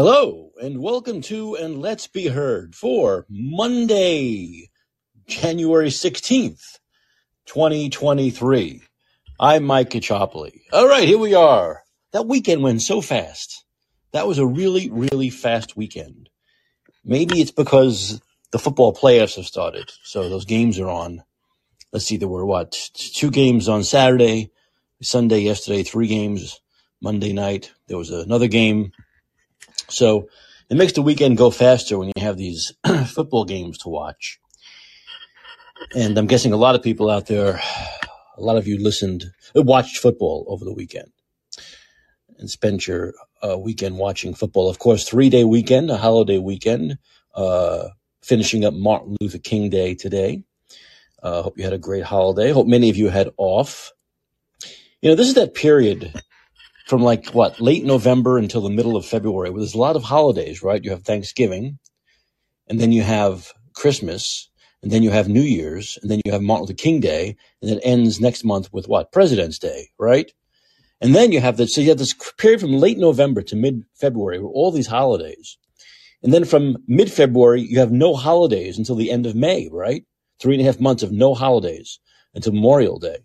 Hello, and welcome to And Let's Be Heard for Monday, January 16th, 2023. I'm Mike Caccioppoli. All right, here we are. That weekend went so fast. That was a really, really fast weekend. Maybe it's because the football playoffs have started, so those games are on. Let's see, there were what? Two games on Saturday, Sunday yesterday, three games Monday night. There was another game so it makes the weekend go faster when you have these football games to watch. And I'm guessing a lot of people out there, a lot of you listened, uh, watched football over the weekend and spent your uh, weekend watching football. Of course, three day weekend, a holiday weekend, uh, finishing up Martin Luther King Day today. Uh, hope you had a great holiday. Hope many of you had off. You know, this is that period from like what late November until the middle of February. Where there's a lot of holidays, right? You have Thanksgiving, and then you have Christmas, and then you have New Year's, and then you have Martin Luther King Day, and it ends next month with what President's Day, right? And then you have this. So you have this period from late November to mid February, with all these holidays, and then from mid February you have no holidays until the end of May, right? Three and a half months of no holidays until Memorial Day.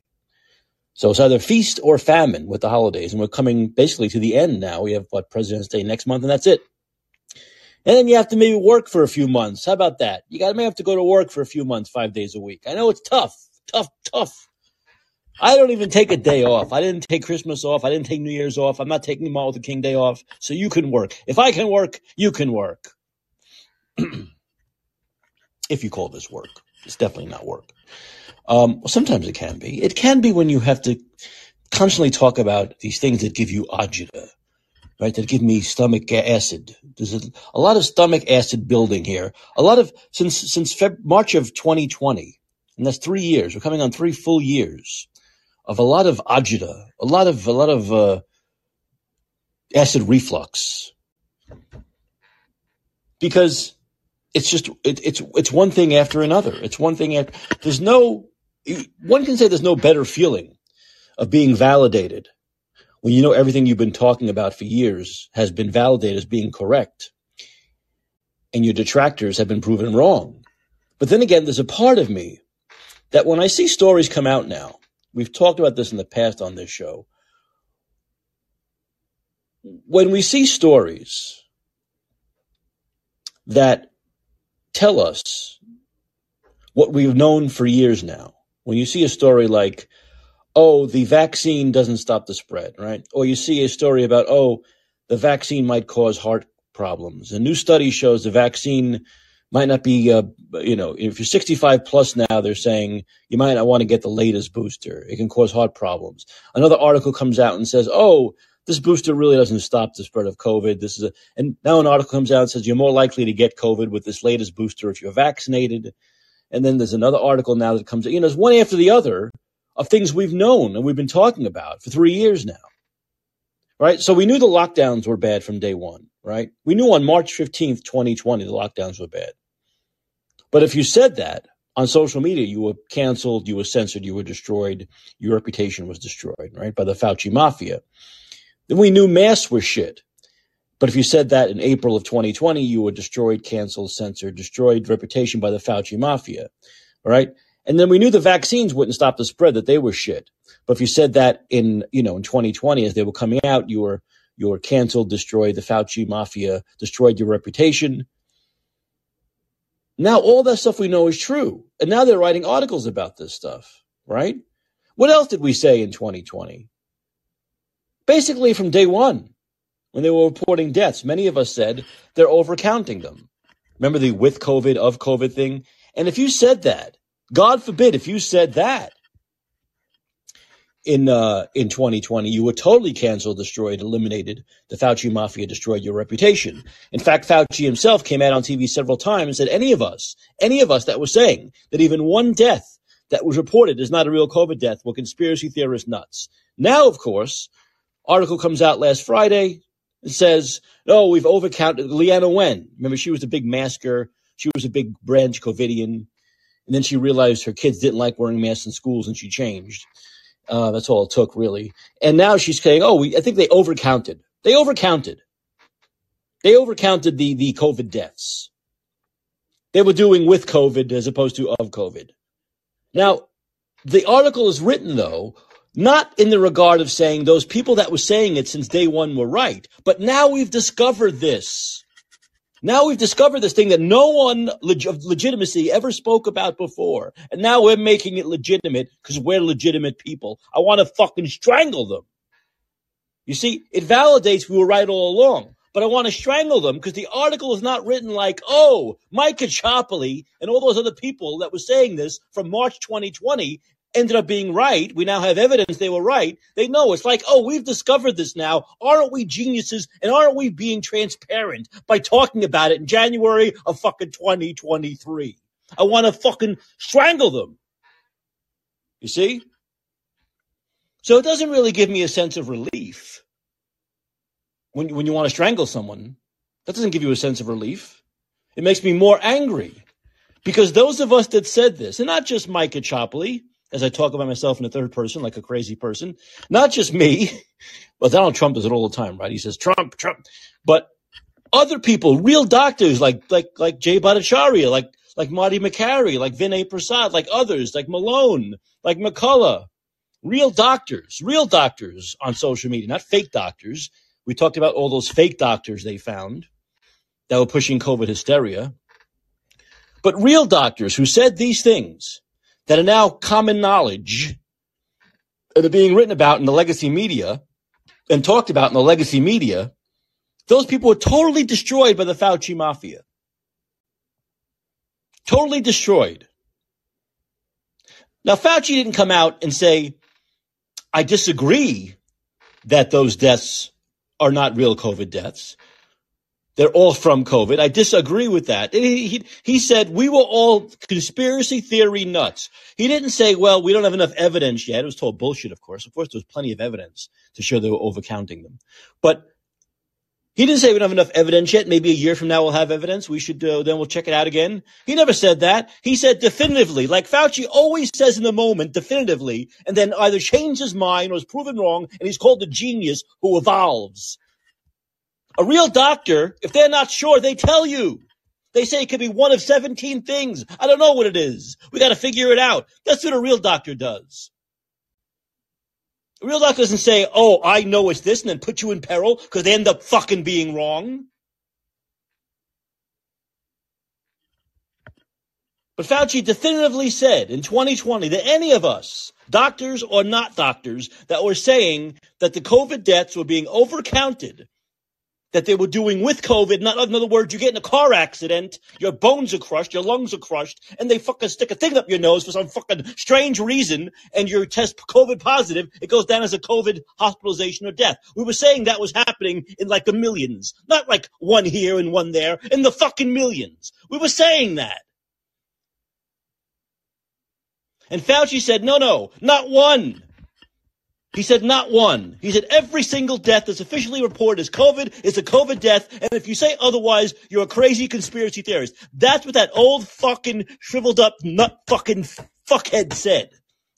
So it's either feast or famine with the holidays. And we're coming basically to the end now. We have what President's Day next month and that's it. And then you have to maybe work for a few months. How about that? You got may have to go to work for a few months, five days a week. I know it's tough, tough, tough. I don't even take a day off. I didn't take Christmas off. I didn't take New Year's off. I'm not taking Martin Luther King Day off. So you can work. If I can work, you can work. if you call this work, it's definitely not work. Um, well, sometimes it can be. It can be when you have to constantly talk about these things that give you agita, right? That give me stomach acid. There's a, a lot of stomach acid building here. A lot of since since Feb- March of 2020, and that's three years. We're coming on three full years of a lot of agita, a lot of a lot of uh, acid reflux, because it's just it, it's it's one thing after another. It's one thing after. There's no one can say there's no better feeling of being validated when you know everything you've been talking about for years has been validated as being correct and your detractors have been proven wrong. But then again, there's a part of me that when I see stories come out now, we've talked about this in the past on this show. When we see stories that tell us what we've known for years now, when you see a story like, oh, the vaccine doesn't stop the spread, right? Or you see a story about, oh, the vaccine might cause heart problems. A new study shows the vaccine might not be, uh, you know, if you're 65 plus now, they're saying you might not want to get the latest booster. It can cause heart problems. Another article comes out and says, oh, this booster really doesn't stop the spread of COVID. This is a, and now an article comes out and says you're more likely to get COVID with this latest booster if you're vaccinated. And then there's another article now that comes, you know, there's one after the other of things we've known and we've been talking about for three years now. Right. So we knew the lockdowns were bad from day one, right? We knew on March 15th, 2020, the lockdowns were bad. But if you said that on social media, you were canceled, you were censored, you were destroyed, your reputation was destroyed, right? By the Fauci mafia. Then we knew masks were shit. But if you said that in April of 2020, you were destroyed, canceled, censored, destroyed reputation by the Fauci mafia. All right. And then we knew the vaccines wouldn't stop the spread, that they were shit. But if you said that in, you know, in 2020, as they were coming out, you were, you were canceled, destroyed, the Fauci mafia destroyed your reputation. Now all that stuff we know is true. And now they're writing articles about this stuff, right? What else did we say in 2020? Basically from day one when they were reporting deaths. Many of us said they're overcounting them. Remember the with COVID, of COVID thing? And if you said that, God forbid, if you said that in uh, in 2020, you were totally canceled, destroyed, eliminated. The Fauci mafia destroyed your reputation. In fact, Fauci himself came out on TV several times and said, any of us, any of us that was saying that even one death that was reported is not a real COVID death were conspiracy theorists nuts. Now, of course, article comes out last Friday says, "Oh, we've overcounted." Leana Wen, remember, she was a big masker. She was a big branch Covidian, and then she realized her kids didn't like wearing masks in schools, and she changed. Uh, that's all it took, really. And now she's saying, "Oh, we, I think they overcounted. They overcounted." They overcounted the, the COVID deaths. They were doing with COVID as opposed to of COVID. Now, the article is written though, not in the regard of saying those people that were saying it since day one were right, but now we've discovered this. Now we've discovered this thing that no one leg- of legitimacy ever spoke about before. And now we're making it legitimate because we're legitimate people. I want to fucking strangle them. You see, it validates we were right all along. But I want to strangle them because the article is not written like, oh, Mike Caccioppoli and all those other people that were saying this from March 2020 ended up being right. We now have evidence they were right. They know it's like, oh, we've discovered this now. Aren't we geniuses? And aren't we being transparent by talking about it in January of fucking 2023? I want to fucking strangle them. You see? So it doesn't really give me a sense of relief when, when you want to strangle someone. That doesn't give you a sense of relief. It makes me more angry because those of us that said this, and not just Mike Caccioppoli, as I talk about myself in the third person like a crazy person. Not just me. but Donald Trump does it all the time, right? He says Trump, Trump, but other people, real doctors like like like Jay Bhattacharya, like like Marty Makary, like Vinay Prasad, like others, like Malone, like McCullough, real doctors, real doctors on social media, not fake doctors. We talked about all those fake doctors they found that were pushing COVID hysteria. But real doctors who said these things that are now common knowledge that are being written about in the legacy media and talked about in the legacy media, those people were totally destroyed by the Fauci mafia. Totally destroyed. Now, Fauci didn't come out and say, I disagree that those deaths are not real COVID deaths. They're all from COVID. I disagree with that. He, he, he, said we were all conspiracy theory nuts. He didn't say, well, we don't have enough evidence yet. It was told bullshit, of course. Of course, there was plenty of evidence to show they were overcounting them. But he didn't say we don't have enough evidence yet. Maybe a year from now we'll have evidence. We should, uh, then we'll check it out again. He never said that. He said definitively, like Fauci always says in the moment, definitively, and then either changed his mind or is proven wrong, and he's called the genius who evolves. A real doctor, if they're not sure, they tell you. They say it could be one of 17 things. I don't know what it is. We got to figure it out. That's what a real doctor does. A real doctor doesn't say, oh, I know it's this and then put you in peril because they end up fucking being wrong. But Fauci definitively said in 2020 that any of us, doctors or not doctors, that were saying that the COVID deaths were being overcounted that they were doing with COVID. Not, in other words, you get in a car accident, your bones are crushed, your lungs are crushed, and they fucking stick a thing up your nose for some fucking strange reason, and you test COVID positive, it goes down as a COVID hospitalization or death. We were saying that was happening in like the millions, not like one here and one there, in the fucking millions. We were saying that. And Fauci said, no, no, not one. He said not one. He said every single death that's officially reported as COVID is a COVID death. And if you say otherwise, you're a crazy conspiracy theorist. That's what that old fucking shriveled up nut fucking fuckhead said.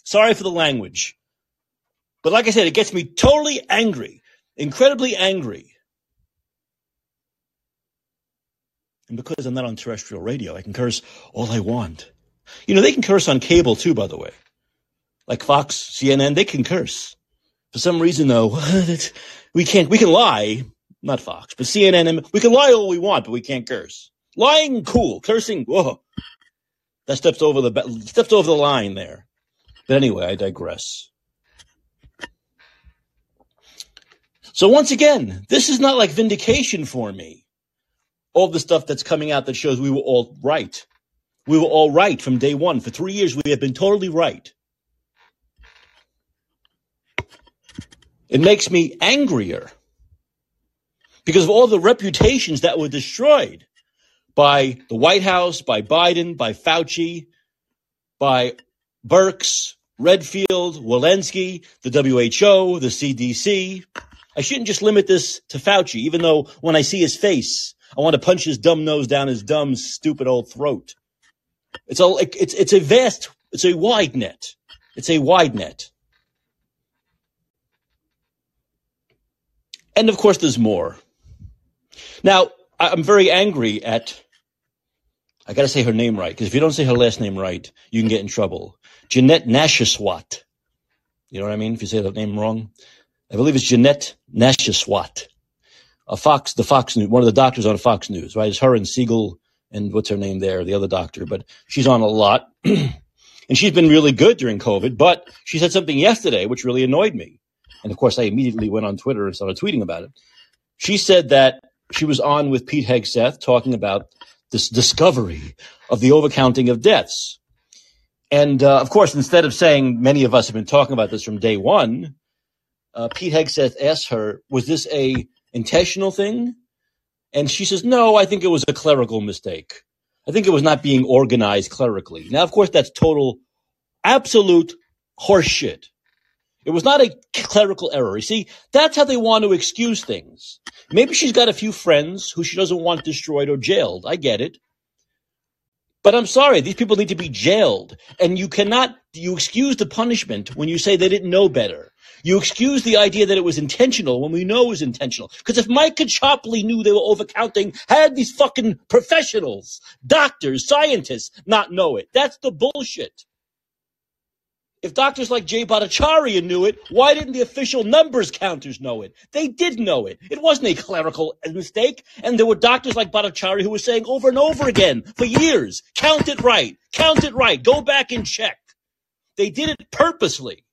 Sorry for the language. But like I said, it gets me totally angry, incredibly angry. And because I'm not on terrestrial radio, I can curse all I want. You know, they can curse on cable too, by the way. Like Fox, CNN, they can curse. For some reason, though, we can't. We can lie, not Fox, but CNN. We can lie all we want, but we can't curse. Lying, cool. Cursing, whoa, that steps over the steps over the line there. But anyway, I digress. So once again, this is not like vindication for me. All the stuff that's coming out that shows we were all right. We were all right from day one. For three years, we have been totally right. It makes me angrier because of all the reputations that were destroyed by the White House, by Biden, by Fauci, by Birx, Redfield, Walensky, the WHO, the CDC. I shouldn't just limit this to Fauci, even though when I see his face, I want to punch his dumb nose down his dumb, stupid old throat. It's a, it's, it's a vast, it's a wide net. It's a wide net. And of course, there's more. Now, I'm very angry at, I got to say her name right, because if you don't say her last name right, you can get in trouble. Janette Nesheiwat. You know what I mean? If you say that name wrong. I believe it's Janette Nesheiwat. A Fox, the Fox News, one of the doctors on Fox News, right? It's her and Siegel and what's her name there, the other doctor, but she's on a lot. and she's been really good during COVID, but she said something yesterday which really annoyed me. And of course, I immediately went on Twitter and started tweeting about it. She said that she was on with Pete Hegseth talking about this discovery of the overcounting of deaths. And uh, of course, instead of saying many of us have been talking about this from day one, uh, Pete Hegseth asked her, "Was this a intentional thing?" And she says, "No, I think it was a clerical mistake. I think it was not being organized clerically." Now, of course, that's total, absolute horseshit. It was not a clerical error. You see, that's how they want to excuse things. Maybe she's got a few friends who she doesn't want destroyed or jailed. I get it. But I'm sorry, these people need to be jailed. And you cannot, you excuse the punishment when you say they didn't know better. You excuse the idea that it was intentional when we know it was intentional. Because if Mike Chopley knew they were overcounting, had these fucking professionals, doctors, scientists not know it? That's the bullshit. If doctors like Jay Bhattacharya knew it, why didn't the official numbers counters know it? They did know it. It wasn't a clerical mistake. And there were doctors like Bhattacharya who were saying over and over again for years, count it right, count it right, go back and check. They did it purposely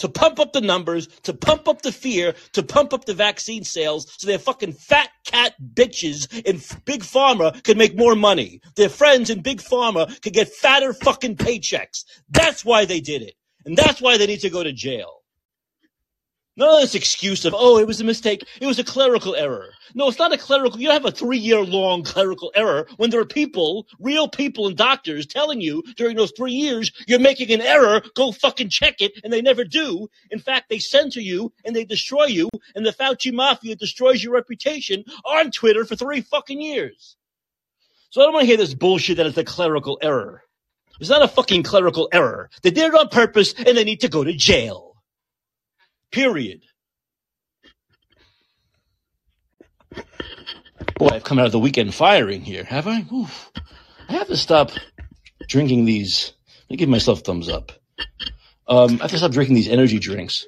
to pump up the numbers, to pump up the fear, to pump up the vaccine sales so their fucking fat cat bitches in Big Pharma could make more money. Their friends in Big Pharma could get fatter fucking paychecks. That's why they did it. And that's why they need to go to jail. None of this excuse of, oh, it was a mistake. It was a clerical error. No, it's not a clerical. You don't have a three year long clerical error when there are people, real people and doctors telling you during those three years, you're making an error. Go fucking check it. And they never do. In fact, they censor you and they destroy you. And the Fauci mafia destroys your reputation on Twitter for three fucking years. So I don't want to hear this bullshit that it's a clerical error. It's not a fucking clerical error. They did it on purpose and they need to go to jail. Period. Boy, I've come out of the weekend firing here, have I? Oof. I have to stop drinking these. Let me give myself thumbs up. Um, I have to stop drinking these energy drinks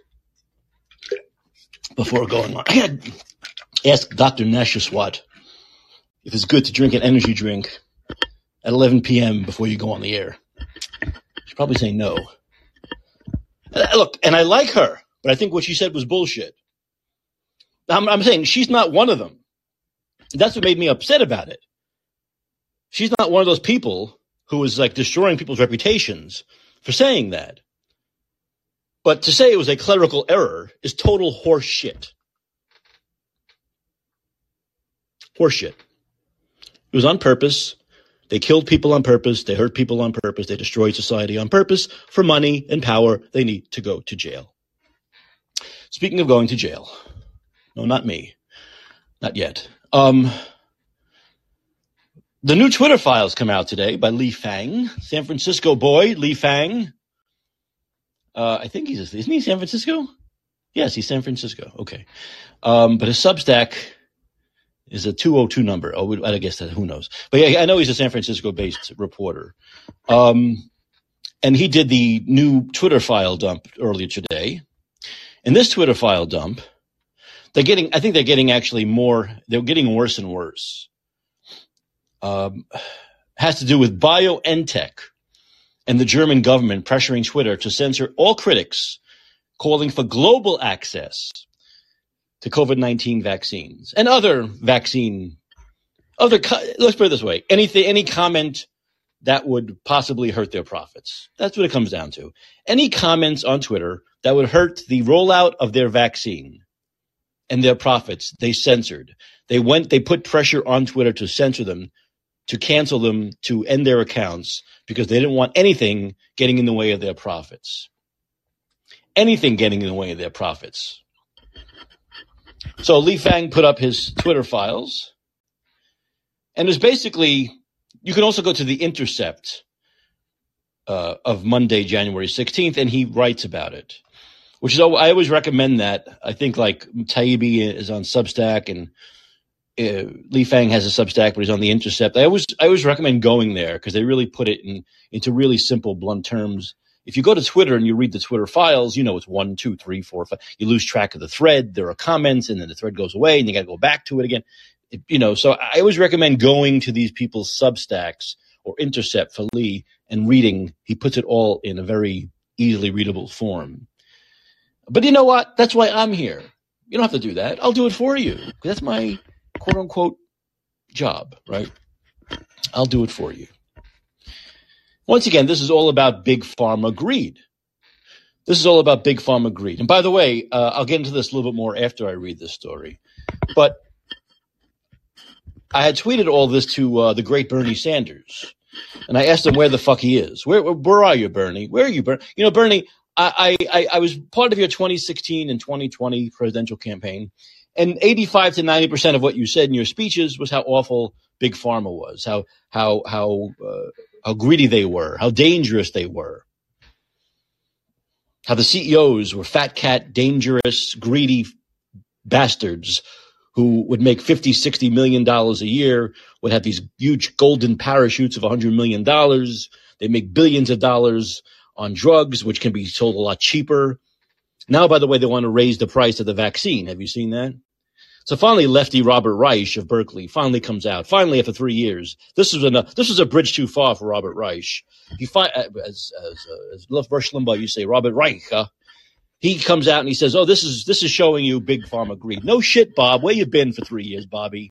before going on. I had ask Dr. Nesheiwat if it's good to drink an energy drink at 11 p.m. before you go on the air. She's probably saying no. Uh, Look, and I like her, but I think what she said was bullshit. I'm, I'm saying she's not one of them. That's what made me upset about it. She's not one of those people who is like destroying people's reputations for saying that. But to say it was a clerical error is total horseshit. Horseshit. It was on purpose. They killed people on purpose. They hurt people on purpose. They destroyed society on purpose for money and power. They need to go to jail. Speaking of going to jail, no, not me, not yet. Um, the new Twitter files come out today by Lee Fang, San Francisco boy Lee Fang. Uh, I think he's isn't he San Francisco? Yes, he's San Francisco. Okay, um, but his Substack is a 202 number. Oh, I guess that who knows. But yeah, I know he's a San Francisco based reporter. Um, and he did the new Twitter file dump earlier today. And this Twitter file dump, they're getting, I think they're getting actually more, they're getting worse and worse. Um, has to do with BioNTech and the German government pressuring Twitter to censor all critics calling for global access to COVID 19 vaccines and other vaccine, other, let's put it this way anything, any comment that would possibly hurt their profits. That's what it comes down to. Any comments on Twitter that would hurt the rollout of their vaccine and their profits, they censored. They went, they put pressure on Twitter to censor them, to cancel them, to end their accounts because they didn't want anything getting in the way of their profits. Anything getting in the way of their profits. So Lee Fang put up his Twitter files, and it's basically you can also go to the Intercept uh, of Monday, January sixteenth, and he writes about it. Which is I always recommend that. I think like Taibbi is on Substack, and uh, Lee Fang has a Substack, but he's on the Intercept. I always I always recommend going there because they really put it in into really simple, blunt terms. If you go to Twitter and you read the Twitter files, you know it's one, two, three, four, five. You lose track of the thread. There are comments, and then the thread goes away, and you got to go back to it again. You know, so I always recommend going to these people's Substacks or Intercept for Lee and reading. He puts it all in a very easily readable form. But you know what? That's why I'm here. You don't have to do that. I'll do it for you. That's my quote unquote job, right? I'll do it for you. Once again, this is all about big pharma greed. This is all about big pharma greed. And by the way, uh, I'll get into this a little bit more after I read this story. But I had tweeted all this to uh, the great Bernie Sanders, and I asked him where the fuck he is. Where where are you, Bernie? Where are you, Bernie? You know, Bernie, I, I I was part of your 2016 and 2020 presidential campaign, and 85 to 90 percent of what you said in your speeches was how awful big pharma was, how how how uh, how greedy they were, how dangerous they were, how the CEOs were fat cat, dangerous, greedy bastards who would make 50, 60 million dollars a year, would have these huge golden parachutes of 100 million dollars. They make billions of dollars on drugs, which can be sold a lot cheaper. Now, by the way, they want to raise the price of the vaccine. Have you seen that? So finally, lefty Robert Reich of Berkeley finally comes out. Finally, after three years, this was a this was a bridge too far for Robert Reich. He fi- as as uh, as Rush Limbaugh, you say Robert Reich. Huh? He comes out and he says, "Oh, this is this is showing you big pharma greed." No shit, Bob. Where you been for three years, Bobby?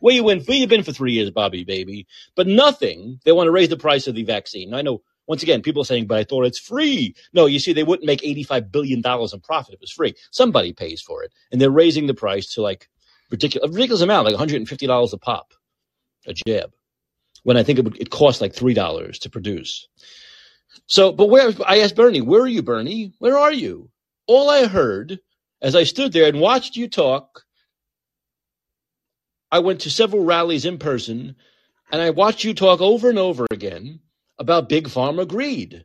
Where you been? Where you been for three years, Bobby, baby? But nothing. They want to raise the price of the vaccine. I know once again, people are saying, but I thought it's free. No, you see, they wouldn't make $85 billion in profit if it was free. Somebody pays for it. And they're raising the price to like ridiculous, ridiculous amount, like $150 a pop, a jab, when I think it, would, it cost like $3 to produce. So, but where, I asked Bernie, where are you, Bernie? Where are you? All I heard as I stood there and watched you talk, I went to several rallies in person and I watched you talk over and over again about big pharma greed,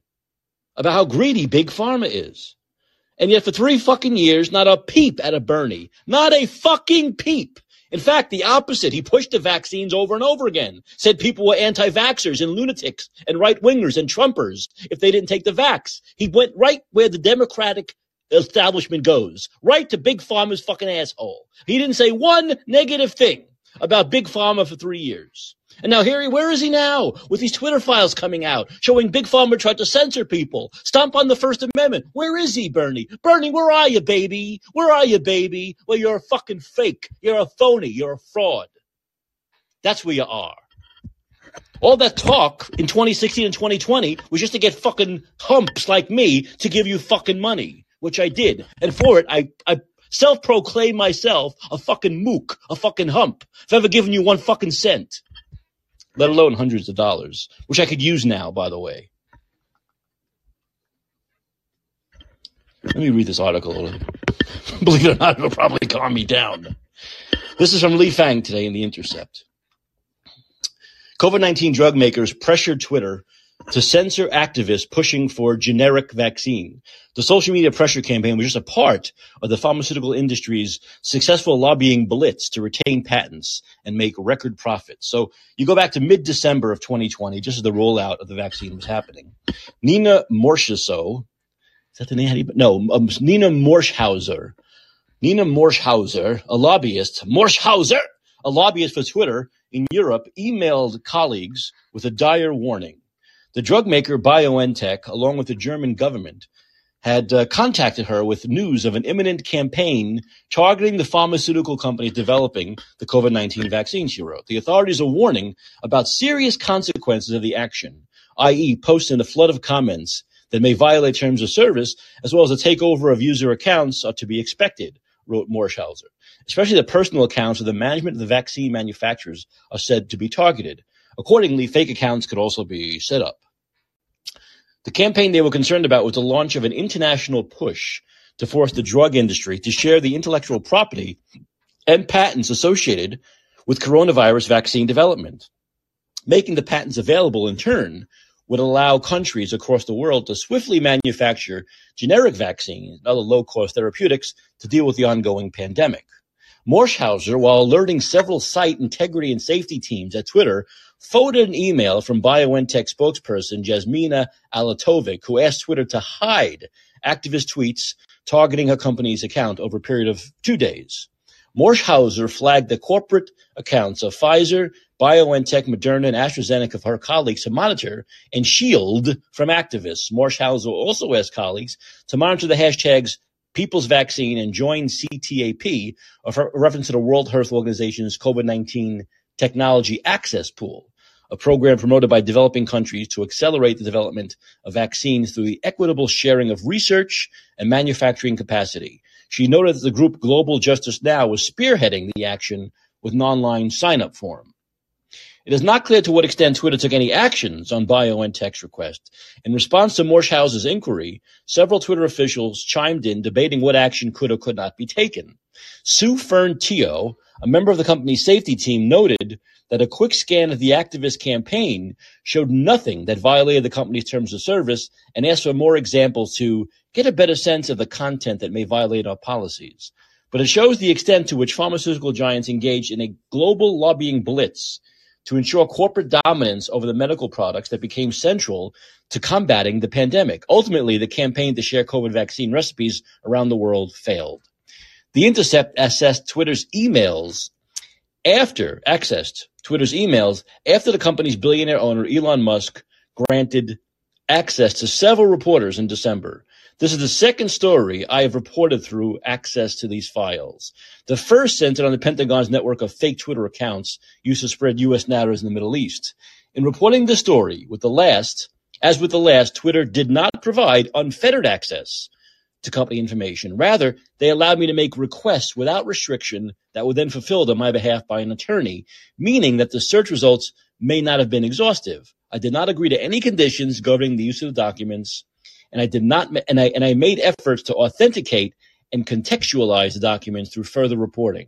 about how greedy big pharma is. And yet for three fucking years, not a peep at a Bernie, not a fucking peep. In fact, the opposite. He pushed the vaccines over and over again, said people were anti-vaxxers and lunatics and right-wingers and Trumpers if they didn't take the vax. He went right where the Democratic establishment goes, right to Big Pharma's fucking asshole. He didn't say one negative thing about Big Pharma for three years. And now here, where is he now? With these Twitter files coming out, showing Big Pharma tried to censor people, stomp on the First Amendment. Where is he, Bernie? Bernie, where are you, baby? Where are you, baby? Well, you're a fucking fake. You're a phony. You're a fraud. That's where you are. All that talk in 2016 and 2020 was just to get fucking humps like me to give you fucking money, which I did. And for it, I, I self-proclaim myself a fucking mook, a fucking hump. If I've ever given you one fucking cent let alone hundreds of dollars, which I could use now, by the way. Let me read this article. Believe it or not, it'll probably calm me down. This is from Lee Fang today in The Intercept. COVID 19 drug makers pressured Twitter to censor activists pushing for generic vaccine. The social media pressure campaign was just a part of the pharmaceutical industry's successful lobbying blitz to retain patents and make record profits. So you go back to mid-December of 2020, just as the rollout of the vaccine was happening. Nina Morschhauser, is that the name? No, um, Nina Morschhauser. Nina Morschhauser, a lobbyist, Morschhauser, a lobbyist for Twitter in Europe, emailed colleagues with a dire warning. The drug maker BioNTech, along with the German government, had uh, contacted her with news of an imminent campaign targeting the pharmaceutical companies developing the COVID 19 vaccine, she wrote. The authorities are warning about serious consequences of the action, i.e., posting a flood of comments that may violate terms of service, as well as a takeover of user accounts are to be expected, wrote Morschhauser. Especially the personal accounts of the management of the vaccine manufacturers are said to be targeted. Accordingly, fake accounts could also be set up. The campaign they were concerned about was the launch of an international push to force the drug industry to share the intellectual property and patents associated with coronavirus vaccine development. Making the patents available in turn would allow countries across the world to swiftly manufacture generic vaccines and other low cost therapeutics to deal with the ongoing pandemic. Morschhauser, while alerting several site integrity and safety teams at Twitter, forwarded an email from BioNTech spokesperson Jasmina Alatovic, who asked Twitter to hide activist tweets targeting her company's account over a period of two days. Morschhauser flagged the corporate accounts of Pfizer, BioNTech, Moderna, and AstraZeneca for her colleagues to monitor and shield from activists. Morschhauser also asked colleagues to monitor the hashtags People's Vaccine and Join CTAP, a reference to the World Health Organization's COVID-19 Technology Access Pool, a program promoted by developing countries to accelerate the development of vaccines through the equitable sharing of research and manufacturing capacity. She noted that the group Global Justice Now was spearheading the action with an online sign-up form. It is not clear to what extent Twitter took any actions on BioNTech's request. In response to Morschhauser's inquiry, several Twitter officials chimed in debating what action could or could not be taken. Sue Fern Teo, a member of the company's safety team, noted that a quick scan of the activist campaign showed nothing that violated the company's terms of service and asked for more examples to get a better sense of the content that may violate our policies. But it shows the extent to which pharmaceutical giants engaged in a global lobbying blitz to ensure corporate dominance over the medical products that became central to combating the pandemic. Ultimately, the campaign to share COVID vaccine recipes around the world failed. The Intercept assessed Twitter's emails after accessed Twitter's emails after the company's billionaire owner Elon Musk granted access to several reporters in December. This is the second story I have reported through access to these files. The first centered on the Pentagon's network of fake Twitter accounts used to spread U.S. narratives in the Middle East. In reporting the story, with the last, as with the last, Twitter did not provide unfettered access to company information. Rather, they allowed me to make requests without restriction that were then fulfilled on my behalf by an attorney, meaning that the search results may not have been exhaustive. I did not agree to any conditions governing the use of the documents and I did not, and I, and I made efforts to authenticate and contextualize the documents through further reporting.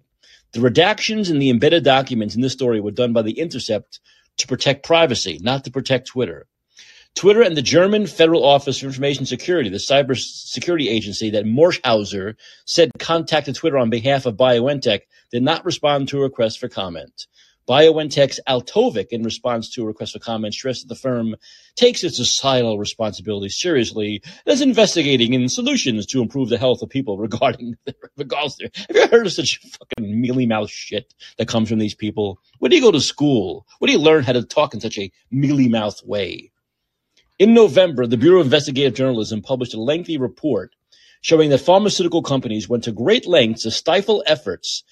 The redactions in the embedded documents in this story were done by The Intercept to protect privacy, not to protect Twitter. Twitter and the German Federal Office for Information Security, the cybersecurity agency that Morschhauser said contacted Twitter on behalf of BioNTech, did not respond to a request for comment. BioNTech's Alatovic, in response to a request for comment, stressed that the firm takes its societal responsibility seriously and is investigating in solutions to improve the health of people regarding regards to. Have you heard of such fucking mealy mouth shit that comes from these people? Where do you go to school? Where do you learn how to talk in such a mealy mouth way? In November, the Bureau of Investigative Journalism published a lengthy report showing that pharmaceutical companies went to great lengths to stifle efforts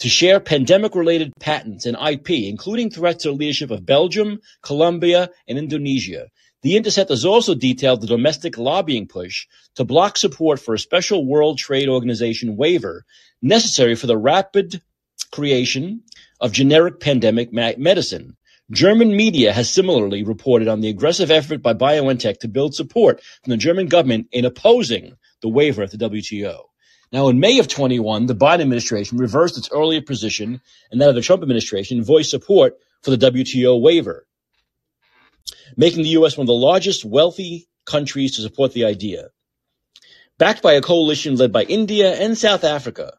to share pandemic-related patents and IP, including threats to the leadership of Belgium, Colombia, and Indonesia. The Intercept has also detailed the domestic lobbying push to block support for a special World Trade Organization waiver necessary for the rapid creation of generic pandemic medicine. German media has similarly reported on the aggressive effort by BioNTech to build support from the German government in opposing the waiver at the WTO. Now, in May of 21, the Biden administration reversed its earlier position and that of the Trump administration voiced support for the WTO waiver, making the U.S. one of the largest wealthy countries to support the idea, backed by a coalition led by India and South Africa.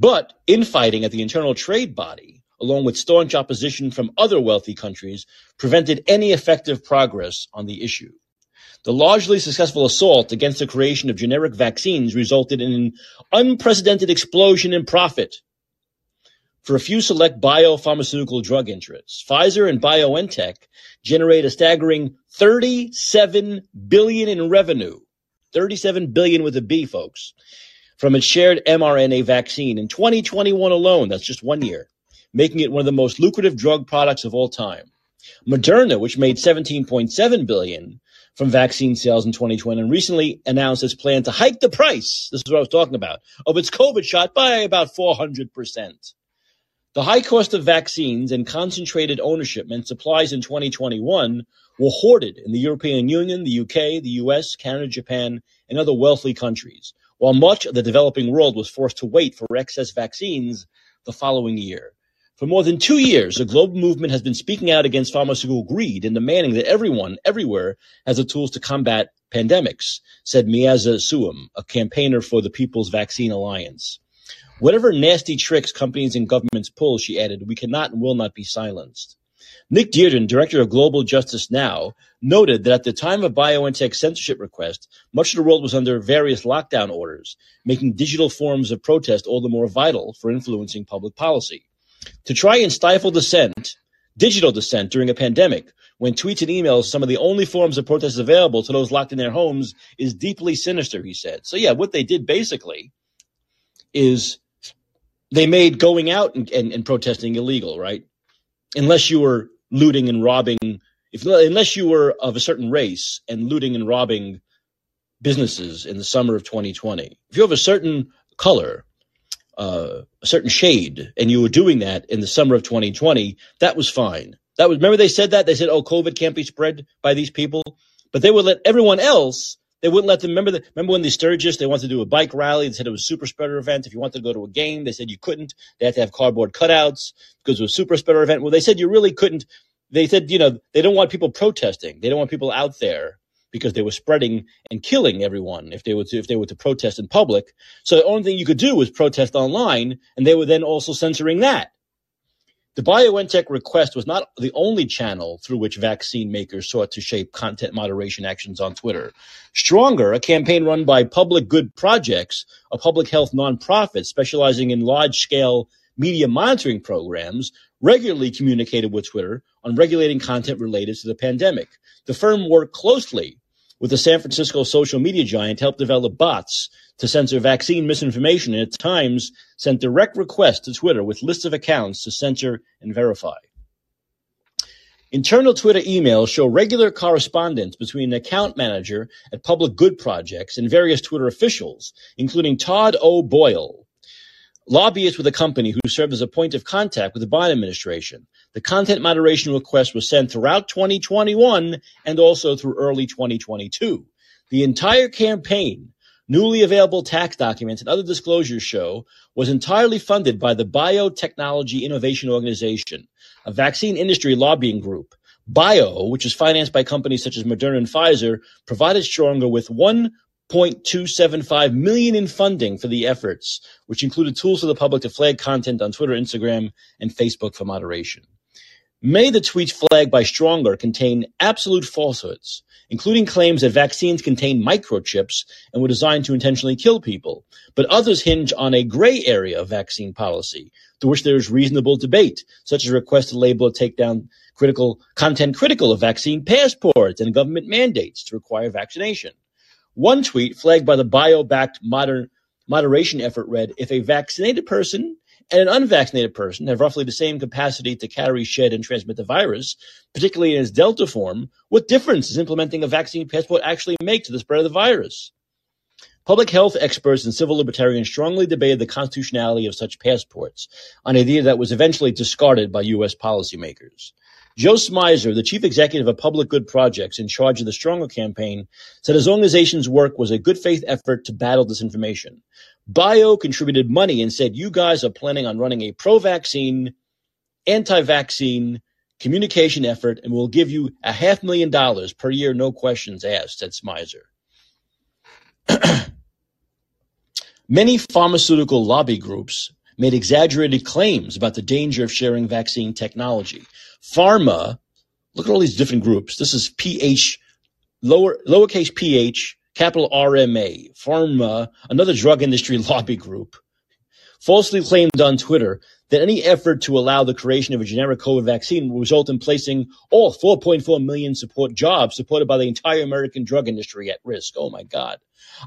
But infighting at the internal trade body, along with staunch opposition from other wealthy countries, prevented any effective progress on the issue. The largely successful assault against the creation of generic vaccines resulted in an unprecedented explosion in profit for a few select biopharmaceutical drug interests. Pfizer and BioNTech generate a staggering 37 billion in revenue. 37 billion with a B, folks, from its shared mRNA vaccine in 2021 alone. That's just one year, making it one of the most lucrative drug products of all time. Moderna, which made 17.7 billion, from vaccine sales in 2020 and recently announced its plan to hike the price, this is what I was talking about, of its COVID shot by about 400%. The high cost of vaccines and concentrated ownership meant supplies in 2021 were hoarded in the European Union, the UK, the US, Canada, Japan, and other wealthy countries, while much of the developing world was forced to wait for excess vaccines the following year. For more than two years, the global movement has been speaking out against pharmaceutical greed and demanding that everyone, everywhere, has the tools to combat pandemics, said Maaza Seyoum, a campaigner for the People's Vaccine Alliance. Whatever nasty tricks companies and governments pull, she added, we cannot and will not be silenced. Nick Dearden, director of Global Justice Now, noted that at the time of BioNTech's censorship request, much of the world was under various lockdown orders, making digital forms of protest all the more vital for influencing public policy. To try and stifle dissent, digital dissent during a pandemic, when tweets and emails, some of the only forms of protest available to those locked in their homes, is deeply sinister, he said. So, yeah, what they did basically is they made going out and, and, and protesting illegal, right? Unless you were looting and robbing, if unless you were of a certain race and looting and robbing businesses in the summer of 2020. If you have a certain color, uh, a certain shade, and you were doing that in the summer of 2020, that was fine. That was remember they said that they said, "Oh, COVID can't be spread by these people," but they would let everyone else. They wouldn't let them. Remember the, remember when the Sturgis they wanted to do a bike rally. They said it was a super spreader event. If you wanted to go to a game, they said you couldn't. They had to have cardboard cutouts because it was a super spreader event. Well, they said you really couldn't. They said you know they don't want people protesting. They don't want people out there because they were spreading and killing everyone if they were to, if they were to protest in public. So the only thing you could do was protest online, and they were then also censoring that. The BioNTech request was not the only channel through which vaccine makers sought to shape content moderation actions on Twitter. Stronger, a campaign run by Public Good Projects, a public health nonprofit specializing in large scale media monitoring programs, regularly communicated with Twitter on regulating content related to the pandemic. The firm worked closely with the San Francisco social media giant helped develop bots to censor vaccine misinformation and at times sent direct requests to Twitter with lists of accounts to censor and verify. Internal Twitter emails show regular correspondence between an account manager at Public Good Projects and various Twitter officials, including Todd O'Boyle, lobbyists with a company who served as a point of contact with the Biden administration. The content moderation request was sent throughout 2021 and also through early 2022. The entire campaign Newly available tax documents and other disclosures show was entirely funded by the Biotechnology Innovation Organization, a vaccine industry lobbying group. Bio, which is financed by companies such as Moderna and Pfizer, provided Stronger with 1.275 million in funding for the efforts, which included tools for the public to flag content on Twitter, Instagram, and Facebook for moderation. Many of the tweets flagged by Stronger contain absolute falsehoods including claims that vaccines contain microchips and were designed to intentionally kill people. But others hinge on a gray area of vaccine policy, to which there is reasonable debate, such as a request to label or take down critical content critical of vaccine passports and government mandates to require vaccination. One tweet flagged by the bio-backed modern moderation effort read, if a vaccinated person and an unvaccinated person have roughly the same capacity to carry, shed, and transmit the virus, particularly in its Delta form, what difference does implementing a vaccine passport actually make to the spread of the virus? Public health experts and civil libertarians strongly debated the constitutionality of such passports, an idea that was eventually discarded by U.S. policymakers. Joe Smyser, the chief executive of Public Good Projects in charge of the Stronger campaign, said his organization's work was a good faith effort to battle disinformation. Bio contributed money and said, you guys are planning on running a pro-vaccine, anti-vaccine communication effort and we'll give you a half million dollars per year, no questions asked, said Smyser. Many pharmaceutical lobby groups made exaggerated claims about the danger of sharing vaccine technology. PhRMA, look at all these different groups. This is PH, lower, lowercase ph, capital RMA, PhRMA, another drug industry lobby group, falsely claimed on Twitter that any effort to allow the creation of a generic COVID vaccine will result in placing all 4.4 million support jobs supported by the entire American drug industry at risk. Oh my God.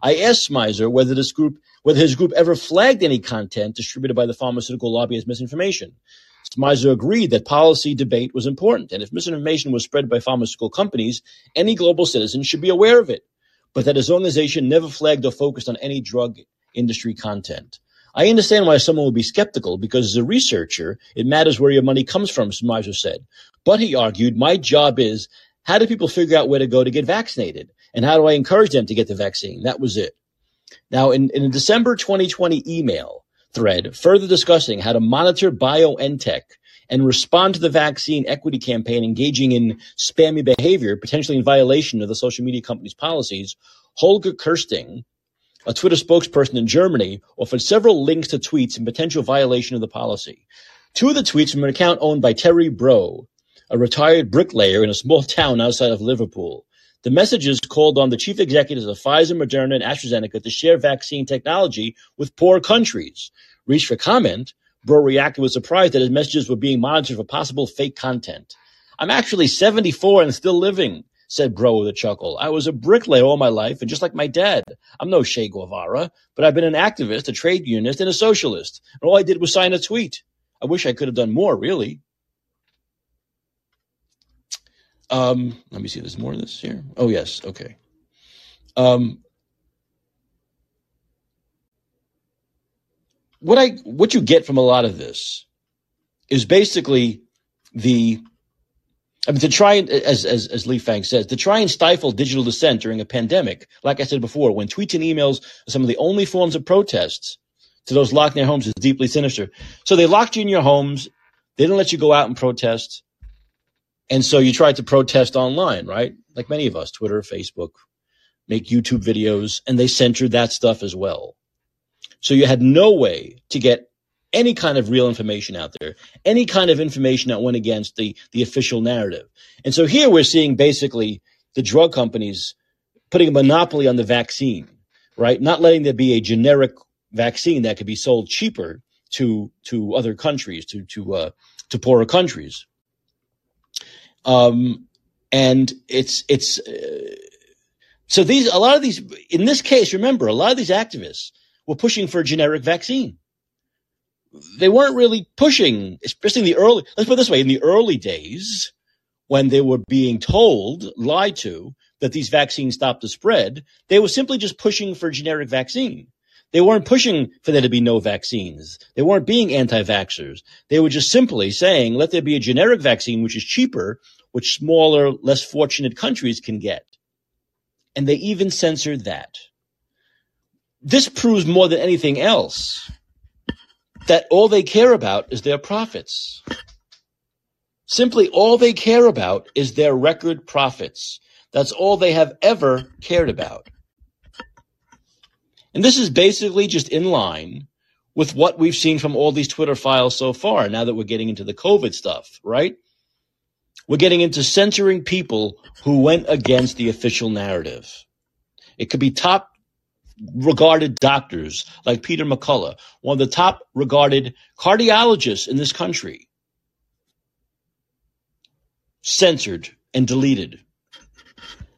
I asked Smyser whether this group, whether his group ever flagged any content distributed by the pharmaceutical lobby as misinformation. Smyser agreed that policy debate was important, and if misinformation was spread by pharmaceutical companies, any global citizen should be aware of it but that his organization never flagged or focused on any drug industry content. I understand why someone would be skeptical because as a researcher, it matters where your money comes from, Smyser said. But he argued, my job is how do people figure out where to go to get vaccinated? And how do I encourage them to get the vaccine? That was it. Now, in, in a December 2020 email thread, further discussing how to monitor BioNTech and respond to the vaccine equity campaign engaging in spammy behavior, potentially in violation of the social media company's policies, Holger Kirsting, a Twitter spokesperson in Germany offered several links to tweets in potential violation of the policy. Two of the tweets from an account owned by Terry Bro, a retired bricklayer in a small town outside of Liverpool. The messages called on the chief executives of Pfizer, Moderna, and AstraZeneca to share vaccine technology with poor countries. Reached for comment, Bro reacted with surprise that his messages were being monitored for possible fake content. I'm actually 74 and still living said Bro with a chuckle. I was a bricklayer all my life, and just like my dad, I'm no Che Guevara, but I've been an activist, a trade unionist, and a socialist. And all I did was sign a tweet. I wish I could have done more, really. Um, let me see. There's more of this here. Oh yes. Okay. Um, what I what you get from a lot of this is basically the I mean, to try and, as, as, as Lee Fang says, to try and stifle digital dissent during a pandemic, like I said before, when tweets and emails are some of the only forms of protests to those locked in their homes is deeply sinister. So they locked you in your homes. They didn't let you go out and protest. And so you tried to protest online, right? Like many of us, Twitter, Facebook, make YouTube videos, and they censored that stuff as well. So you had no way to get any kind of real information out there, any kind of information that went against the, the official narrative. And so here we're seeing basically the drug companies putting a monopoly on the vaccine, right? Not letting there be a generic vaccine that could be sold cheaper to, to other countries, to, to, uh, to poorer countries. Um, and it's, it's, uh, so these, a lot of these, in this case, remember, a lot of these activists were pushing for a generic vaccine they weren't really pushing, especially in the early, let's put it this way, in the early days, when they were being told, lied to, that these vaccines stop the spread, they were simply just pushing for a generic vaccine. They weren't pushing for there to be no vaccines. They weren't being anti-vaxxers. They were just simply saying, let there be a generic vaccine, which is cheaper, which smaller, less fortunate countries can get. And they even censored that. This proves more than anything else that all they care about is their profits. Simply all they care about is their record profits. That's all they have ever cared about. And this is basically just in line with what we've seen from all these Twitter files so far, now that we're getting into the COVID stuff, right? We're getting into censoring people who went against the official narrative. It could be top regarded doctors like Peter McCullough, one of the top regarded cardiologists in this country, censored and deleted.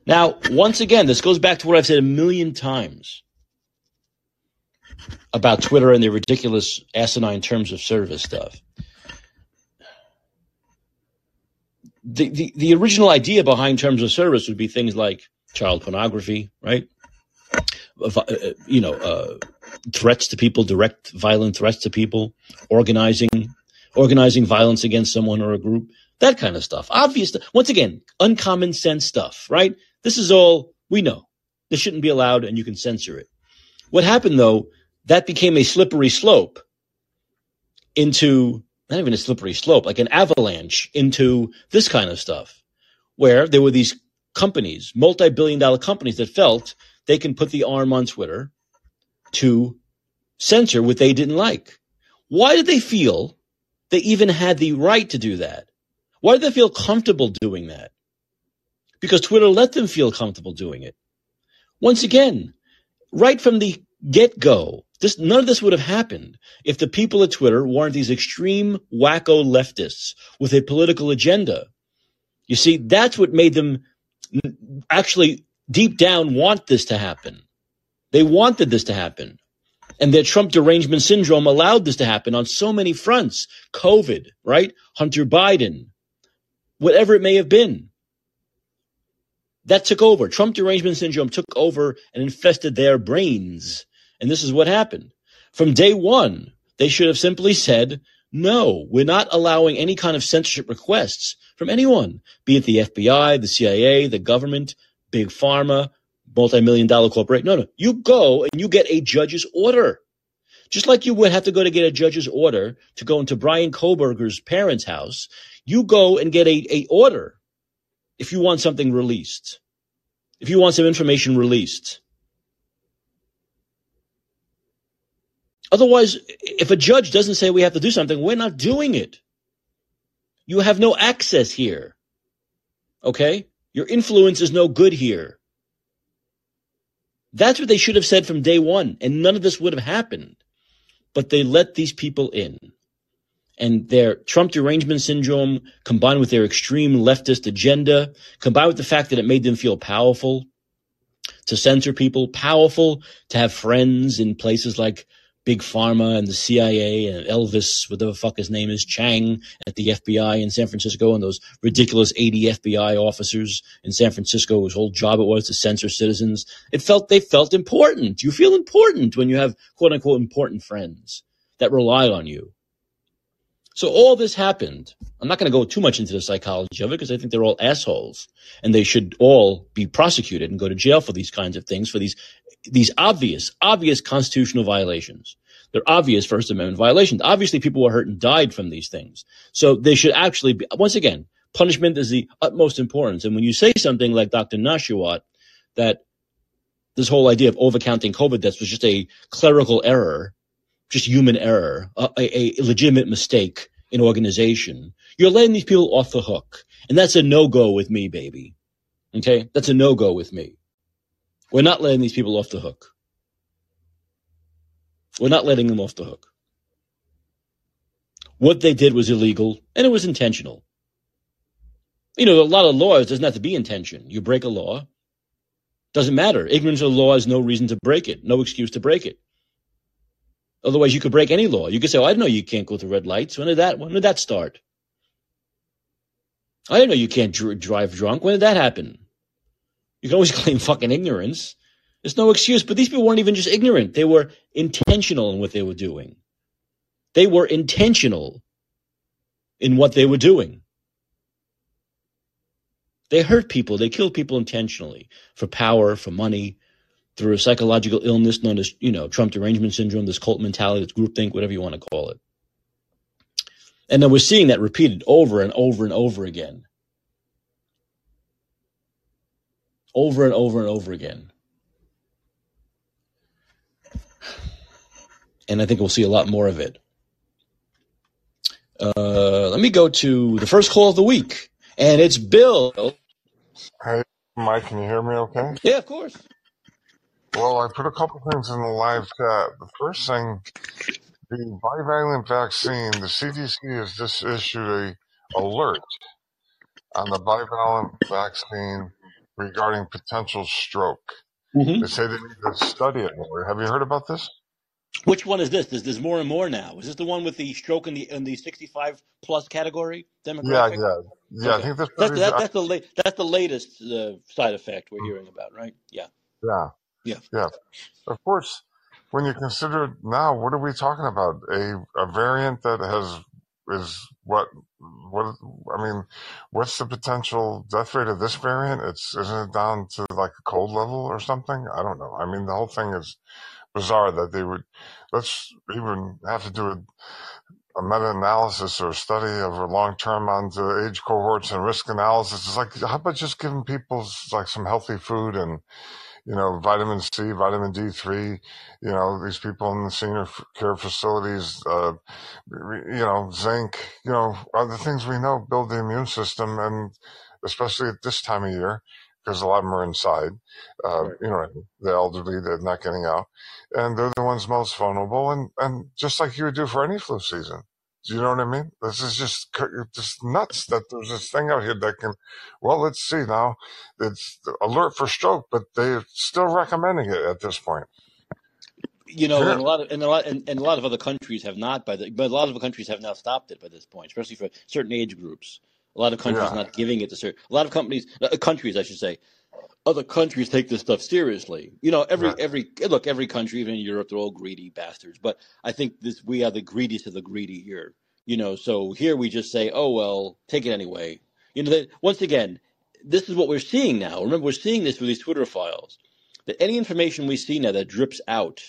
Now, once again, this goes back to what I've said a million times about Twitter and their ridiculous asinine terms of service stuff. The, the, the original idea behind terms of service would be things like child pornography, right? Uh, you know, uh, threats to people, direct violent threats to people, organizing, organizing violence against someone or a group, that kind of stuff. Obvious. Once again, uncommon sense stuff, right? This is all we know. This shouldn't be allowed and you can censor it. What happened though, that became a slippery slope into not even a slippery slope, like an avalanche into this kind of stuff, where there were these companies, multi-billion dollar companies that felt they can put the arm on Twitter to censor what they didn't like. Why did they feel they even had the right to do that? Why did they feel comfortable doing that? Because Twitter let them feel comfortable doing it. Once again, right from the get go, this, none of this would have happened if the people at Twitter weren't these extreme wacko leftists with a political agenda. You see, that's what made them actually deep down want this to happen. They wanted this to happen. And their Trump derangement syndrome allowed this to happen on so many fronts. COVID, right? Hunter Biden, whatever it may have been. That took over. Trump derangement syndrome took over and infested their brains. And this is what happened. From day one, they should have simply said, no, we're not allowing any kind of censorship requests from anyone, be it the FBI, the CIA, the government, big pharma, multi-million dollar corporate. No, no. You go and you get a judge's order. Just like you would have to go to get a judge's order to go into Brian Kohberger's parents' house, you go and get a, a order if you want something released. If you want some information released. Otherwise, if a judge doesn't say we have to do something, we're not doing it. You have no access here. Okay? Your influence is no good here. That's what they should have said from day one, and none of this would have happened. But they let these people in. And their Trump derangement syndrome, combined with their extreme leftist agenda, combined with the fact that it made them feel powerful to censor people, powerful to have friends in places like Big Pharma and the CIA and Elvis, whatever the fuck his name is, Chan at the FBI in San Francisco, and those ridiculous 80 FBI officers in San Francisco whose whole job it was to censor citizens. It felt they felt important. You feel important when you have quote unquote important friends that rely on you. So all this happened. I'm not going to go too much into the psychology of it because I think they're all assholes and they should all be prosecuted and go to jail for these kinds of things, for these these obvious, obvious constitutional violations. They're obvious First Amendment violations. Obviously, people were hurt and died from these things. So they should actually be, once again, punishment is the utmost importance. And when you say something like Dr. Nesheiwat, that this whole idea of overcounting COVID deaths was just a clerical error, just human error, a, a, a legitimate mistake in organization, you're letting these people off the hook. And that's a no-go with me, baby. Okay? That's a no-go with me. We're not letting these people off the hook. We're not letting them off the hook. What they did was illegal and it was intentional. You know, a lot of laws doesn't have to be intention. You break a law, doesn't matter. Ignorance of the law is no reason to break it, no excuse to break it. Otherwise, you could break any law. You could say, "Oh, I know you can't go through red lights." When did that? When did that start? I didn't know you can't dr- drive drunk. When did that happen? You can always claim fucking ignorance. There's no excuse. But these people weren't even just ignorant. They were intentional in what they were doing. They were intentional in what they were doing. They hurt people. They killed people intentionally for power, for money, through a psychological illness known as, you know, Trump derangement syndrome, this cult mentality, this groupthink, whatever you want to call it. And then we're seeing that repeated over and over and over again. Over and over and over again. And I think we'll see a lot more of it. Uh, let me go to the first call of the week, and it's Bill. Hey, Mike, can you hear me okay? Yeah, of course. Well, I put a couple things in the live chat. The first thing, the bivalent vaccine, the CDC has just issued a alert on the bivalent vaccine regarding potential stroke. Mm-hmm. They say they need to study it more. Have you heard about this? Which one is this? There's, there's more and more now. Is this the one with the stroke in the in the 65 plus category demographic? Yeah, yeah, yeah. Okay. I think this That's that, that's the la- that's the latest uh, side effect we're hearing about, right? Yeah, yeah, yeah. yeah. Of course, when you consider now, what are we talking about? A a variant that has is what what I mean, what's the potential death rate of this variant? It's isn't it down to like a cold level or something? I don't know. I mean, the whole thing is bizarre that they would. Let's even have to do a, a meta-analysis or a study over long term on the age cohorts and risk analysis. It's like how about just giving people like some healthy food and you know, vitamin C, vitamin D3, you know, these people in the senior care facilities, uh, you know, zinc, you know, other things we know build the immune system. And especially at this time of year, because a lot of them are inside, uh, Right. you know, the elderly, they're not getting out. And they're the ones most vulnerable. And, and just like you would do for any flu season. Do you know what I mean? This is just just nuts that there's this thing out here that can. Well, let's see now. It's alert for stroke, but they're still recommending it at this point. You know, and a lot of and a lot and, and a lot of other countries have not by the but a lot of countries have now stopped it by this point, especially for certain age groups. A lot of countries yeah, not giving it to certain. A lot of companies, uh, countries, I should say, other countries take this stuff seriously. You know, every yeah, every look, every country, even in Europe, they're all greedy bastards. But I think this we are the greediest of the greedy here. You know, so here we just say, oh well, take it anyway. You know, that once again, this is what we're seeing now. Remember, we're seeing this with these Twitter files. That any information we see now that drips out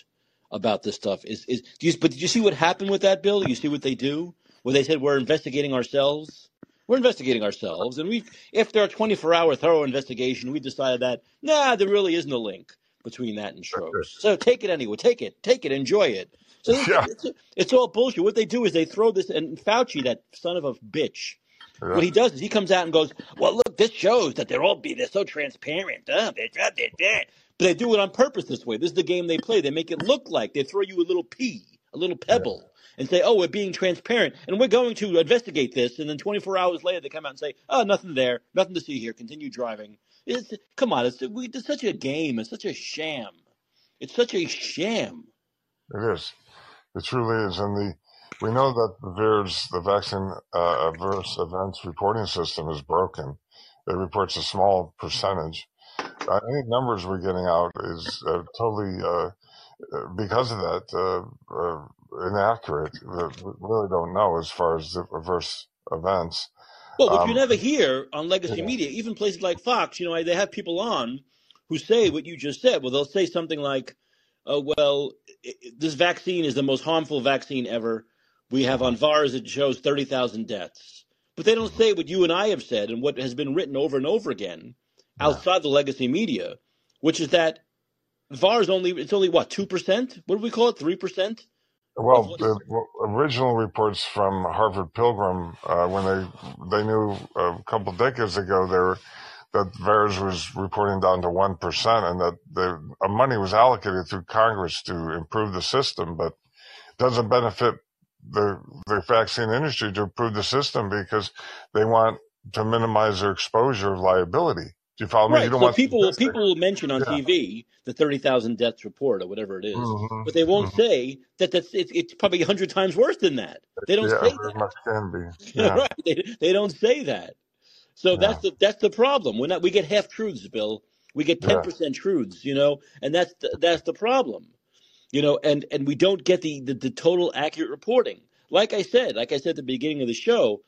about this stuff is is. Do you, but did you see what happened with that bill? You see what they do? Where they said we're investigating ourselves. We're investigating ourselves, and we, after our 24-hour thorough investigation, we decided that nah, there really isn't a link between that and strokes. So take it anyway. Take it. Take it. Enjoy it. So it's, Yeah. it's, it's all bullshit. What they do is they throw this, and Fauci, that son of a bitch, Yeah. what he does is he comes out and goes, "Well, look, this shows that they're all be they're so transparent. Uh, they're, they're, they're. But they do it on purpose this way. This is the game they play. They make it look like they throw you a little pea, a little pebble, and say, "Oh, we're being transparent, and we're going to investigate this." And then 24 hours later, they come out and say, "Oh, nothing there, nothing to see here. Continue driving." It's come on, it's, we, it's such a game. It's such a sham. It's such a sham. It is. It truly is. And the we know that the VAERS, the vaccine uh, adverse events reporting system, is broken. It reports a small percentage. Uh, any numbers we're getting out is uh, totally uh, uh, because of that uh, inaccurate. We really don't know as far as the adverse events. Well, what you Um, never hear on legacy yeah, media, even places like Fox, you know, they have people on who say what you just said. Well, they'll say something like, uh, "Well, this vaccine is the most harmful vaccine ever. We have on VAERS it shows thirty thousand deaths." But they don't say what you and I have said and what has been written over and over again yeah. outside the legacy media, which is that VAERS only it's only what two percent? What do we call it? Three percent Well, the original reports from Harvard Pilgrim, uh, when they they knew a couple decades ago they were, that VAERS was reporting down to one percent, and that the uh, money was allocated through Congress to improve the system, but doesn't benefit the the vaccine industry to improve the system because they want to minimize their exposure of liability. Do you follow me? You Right. don't So want people statistics. people will mention on Yeah. TV the thirty thousand deaths report or whatever it is, hmm but they won't hmm say that that's it's, it's probably a hundred times worse than that. They don't Yeah, say that. much can be. Yeah, right. They, they don't say that. So that's the that's the problem. We're not we get half truths, Bill. We get ten percent truths, you know, and that's the, that's the problem, you know, and and we don't get the, the the total accurate reporting. Like I said, like I said at the beginning of the show,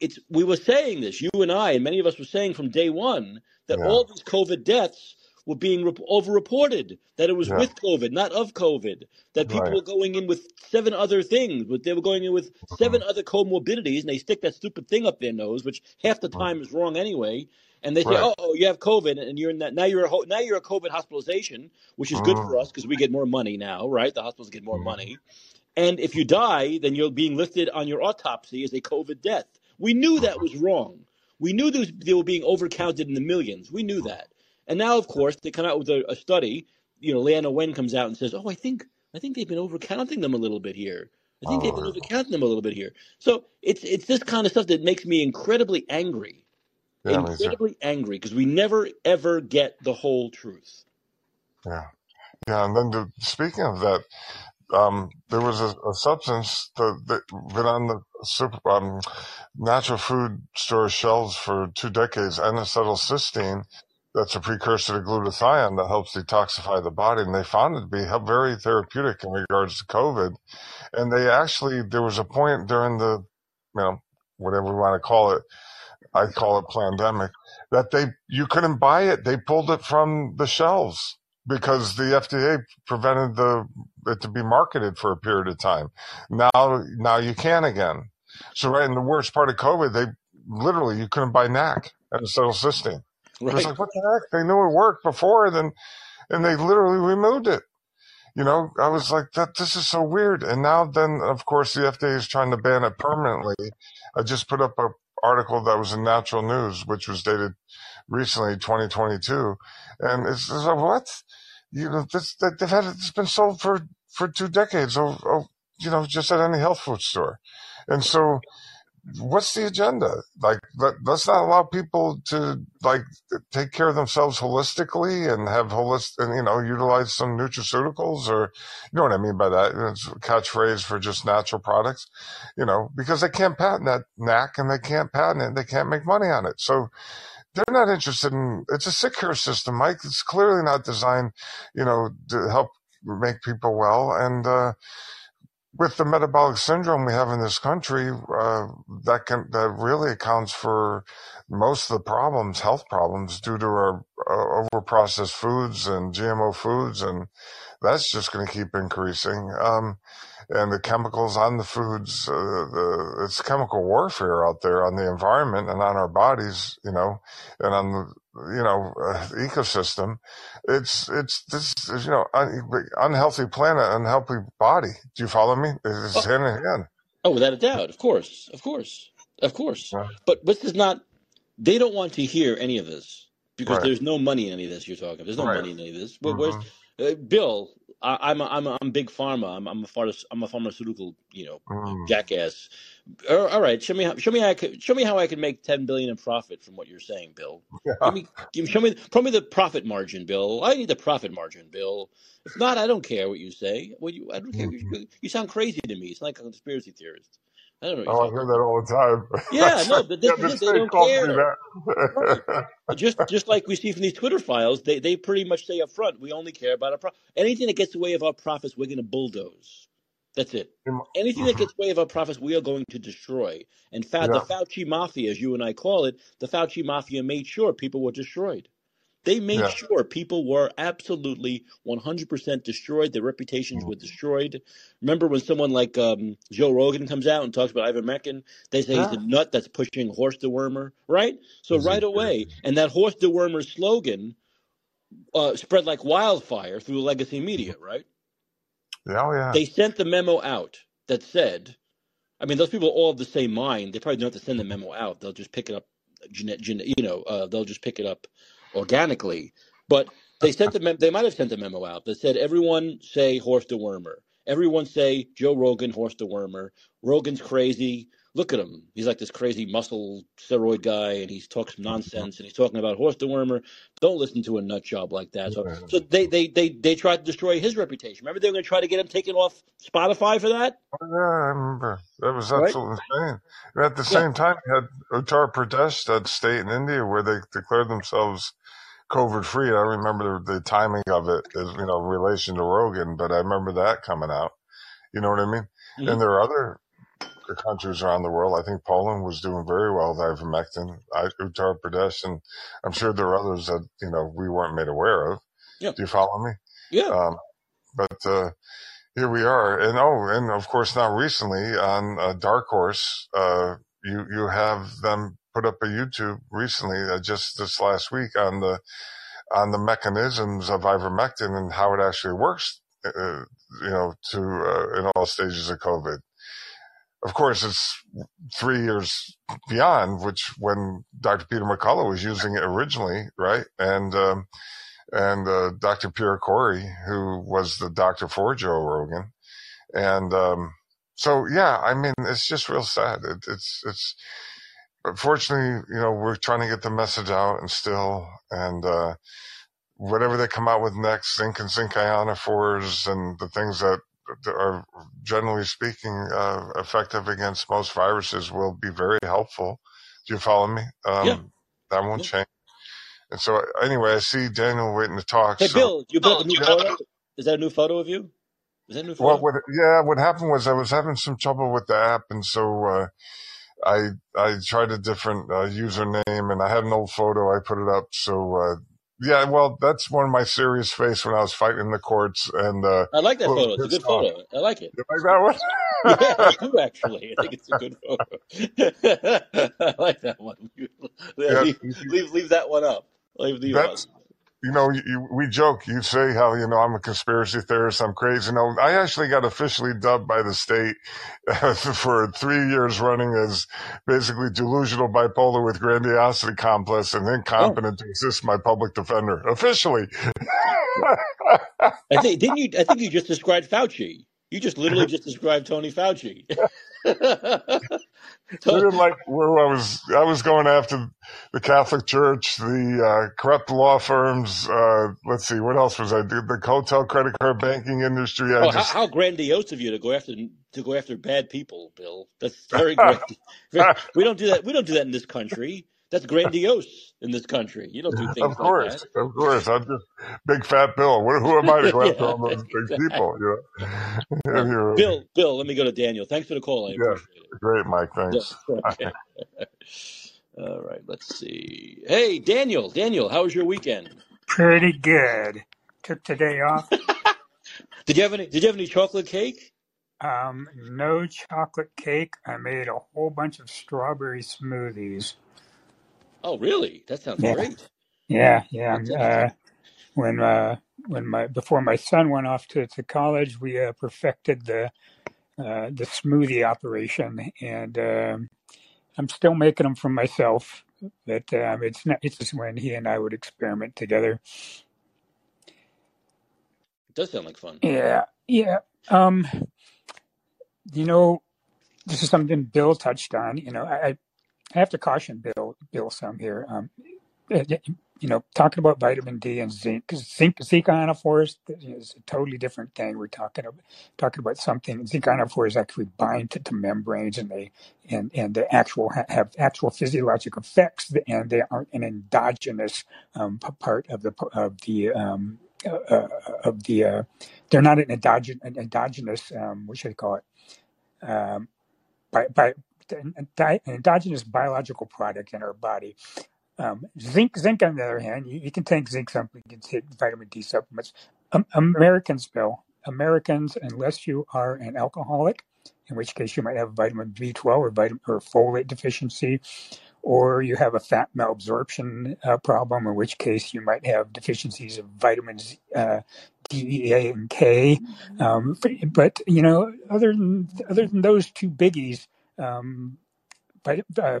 it's we were saying this, you and I, and many of us were saying from day one that Yeah, all these COVID deaths were being rep- overreported. That it was yeah, with COVID, not of COVID. That people right. were going in with seven other things, but they were going in with Mhm, seven other comorbidities, and they stick that stupid thing up their nose, which half the mhm. time is wrong anyway. And they say, Right. "Oh, oh you have COVID, and you're in that now. You're a ho- now you're a COVID hospitalization, which is good for us because we get more money now, right? The hospitals get more mm, money, and if you die, then you're being listed on your autopsy as a COVID death. We knew that was wrong. We knew those, they were being overcounted in the millions. We knew that. And now, of course, they come out with a, a study. You know, Leana Wen comes out and says, "Oh, I think I think they've been overcounting them a little bit here. I think they've been ah. overcounting them a little bit here." So it's it's this kind of stuff that makes me incredibly angry, Yeah, incredibly angry, because we never ever get the whole truth. Yeah, yeah. And then to, speaking of that, um, there was a, a substance that, that been on the super, um, natural food store shelves for two decades, N-acetylcysteine, that's a precursor to glutathione that helps detoxify the body. And they found it to be very therapeutic in regards to COVID. And they actually, there was a point during the, you know, whatever we want to call it, I call it pandemic, that they you couldn't buy it. They pulled it from the shelves because the FDA prevented the it to be marketed for a period of time. Now now you can again. So right in the worst part of COVID, they literally you couldn't buy NAC N-acetylcysteine. It was like what the heck? They knew it worked before, then and they literally removed it. You know, I was like, that this is so weird. And now then, of course, the FDA is trying to ban it permanently. I just put up a article that was in Natural News, which was dated recently, 2022, and it's, it's like, what? You know, this they've had it, it's been sold for for two decades. Oh, oh, you know, just at any health food store, and so what's the agenda? Like, let, let's not allow people to like take care of themselves holistically and have holistic, and you know, utilize some nutraceuticals or, you know what I mean by that? It's a catchphrase for just natural products, you know, because they can't patent that NAC and they can't patent it. They can't make money on it. So they're not interested in, it's a sick care system, Mike. It's clearly not designed, you know, to help make people well. And, uh, with the metabolic syndrome we have in this country, uh, that can that really accounts for most of the problems, health problems, due to our uh, overprocessed foods and GMO foods, and that's just going to keep increasing. Um, and the chemicals on the foods, uh, the, it's chemical warfare out there on the environment and on our bodies, you know, and on the you know uh, ecosystem. It's it's this is, you know un, unhealthy planet, unhealthy body. Do you follow me? It's oh. hand in hand. Oh, without a doubt, of course, of course, of course. Yeah. But this is not. They don't want to hear any of this because right. there's no money in any of this you're talking. There's no right. money in any of this. Mm-hmm. Where's uh, Bill? I, am a, I'm a, I'm big pharma. I'm I'm a pharma, I'm a pharmaceutical you know mm. jackass. All right, show me how show me how I could, show me how I can make ten billion in profit from what you're saying, Bill. Yeah. Give me, give, show me show me the profit margin, Bill. I need the profit margin, Bill. If not, I don't care what you say. What you I don't care. Mm-hmm. You, you sound crazy to me. It's like a conspiracy theorist. I don't know. Oh, I hear that all the time. Yeah, no, but this yeah, is it. They don't care. right. Just just like we see from these Twitter files, they they pretty much say up front, we only care about our pro- anything that gets in the way of our profits, we're going to bulldoze. That's it. Anything that gets in the way of our profits, we are going to destroy. And fact, yeah. the Fauci mafia, as you and I call it, the Fauci mafia made sure people were destroyed. They made yeah. sure people were absolutely 100% destroyed. Their reputations mm. were destroyed. Remember when someone like um, Joe Rogan comes out and talks about ivermectin? They say he's a nut that's pushing horse dewormer, right? So right away, and that horse dewormer slogan uh, spread like wildfire through the legacy media, right? Yeah, oh, yeah. They sent the memo out that said, I mean, those people all have the same mind. They probably don't have to send the memo out. They'll just pick it up, you know, uh, they'll just pick it up organically. But they sent the mem- they might have sent a memo out that said everyone say horse Horst Wormer. Everyone say Joe Rogan, horse Horst Wormer. Rogan's crazy. Look at him. He's like this crazy muscle steroid guy, and he talks nonsense, and he's talking about horse Horst Wormer. Don't listen to a nut job like that. So, so they, they, they, they tried to destroy his reputation. Remember, they were going to try to get him taken off Spotify for that. Oh, yeah, I remember. That was absolutely right? insane. And at the same yeah. time, you had Uttar Pradesh, that state in India, where they declared themselves COVID free. I remember the, the, timing of it is, you know, relation to Rogan, but I remember that coming out. You know what I mean? Mm-hmm. And there are other countries around the world. I think Poland was doing very well with ivermectin, Uttar Pradesh, and I'm sure there are others that, you know, we weren't made aware of. Yeah. Do you follow me? Yeah. Um, but, uh, here we are. And oh, and of course now recently on uh, Dark Horse, uh, you, you have them put up a YouTube recently, uh, just this last week, on the on the mechanisms of ivermectin and how it actually works. Uh, you know, to uh, in all stages of COVID. Of course, it's three years beyond which when Dr. Peter McCullough was using it originally, right? And um, and uh, Dr. Pierre Kory, who was the doctor for Joe Rogan, and um, so yeah, I mean, it's just real sad. It, it's it's fortunately, you know, we're trying to get the message out and still, and, uh, whatever they come out with next, zinc and zinc ionophores and the things that are generally speaking, uh, effective against most viruses will be very helpful. Do you follow me? Um, yeah. that won't yeah. change. And so anyway, I see Daniel waiting to talk. Hey, so. Bill, you built a new photo? Is that a new photo of you? Is that a new photo? Well, what, yeah, what happened was I was having some trouble with the app. And so, uh, I I tried a different uh, username and I had an old photo. I put it up. So uh, yeah, well, that's one of my serious face when I was fighting in the courts. And uh, I like that photo. It's a good photo. I like it. You like that one? yeah, I do actually. I think it's a good photo. I like that one. Yeah, leave, leave, leave that one up. Leave the that's, you know, you, we joke, you say how, you know, I'm a conspiracy theorist, I'm crazy. You know, I actually got officially dubbed by the state for three years running as basically delusional bipolar with grandiosity complex and incompetent to assist my public defender. Officially. I think, didn't you, I think you just described Fauci. You just literally just described Tony Fauci. we didn't like where I was. I was going after the Catholic Church, the uh, corrupt law firms. Uh, let's see, what else was I doing? The hotel credit card banking industry. Oh, just... how, how, grandiose of you to go after to go after bad people, Bill. That's very great. we don't do that. We don't do that in this country. That's grandiose in this country. You don't do things of course, like that. Of course, I'm just big fat Bill. Who am I to go after yeah, all those big people? You know? Bill, Bill, let me go to Daniel. Thanks for the call. I yeah, appreciate it. Great, Mike. Thanks. Okay. all right, let's see. Hey, Daniel. Daniel, how was your weekend? Pretty good. Took today off. did you have any? Did you have any chocolate cake? Um, no chocolate cake. I made a whole bunch of strawberry smoothies. Oh, really? That sounds yeah. great. Yeah, yeah. Uh, when uh, when my before my son went off to, to college, we uh, perfected the uh, the smoothie operation, and um, I'm still making them for myself. But um, it's not. It's just when he and I would experiment together. It does sound like fun. Yeah, yeah. Um, you know, this is something Bill touched on. You know, I, I have to caution Bill Bill some here. Um, uh, you know, talking about vitamin D and zinc, zinc, zinc ionophores is a totally different thing. We're talking about talking about something. Zinc ionophores actually bind to, to membranes, and they and and they actual have actual physiologic effects, and they aren't an endogenous um, part of the of the um, uh, uh, of the. Uh, they're not an endogenous, an endogenous um, what should I call it? Um, by by an endogenous biological product in our body. Um, zinc, zinc on the other hand, you, you can take zinc supplements, you can take vitamin D supplements. Um, Americans, Bill, Americans, unless you are an alcoholic, in which case you might have vitamin B12 or vitamin or folate deficiency, or you have a fat malabsorption uh, problem, in which case you might have deficiencies of vitamins uh, D, E, A, and K. Um, but, but, you know, other than other than those two biggies, um, but, uh,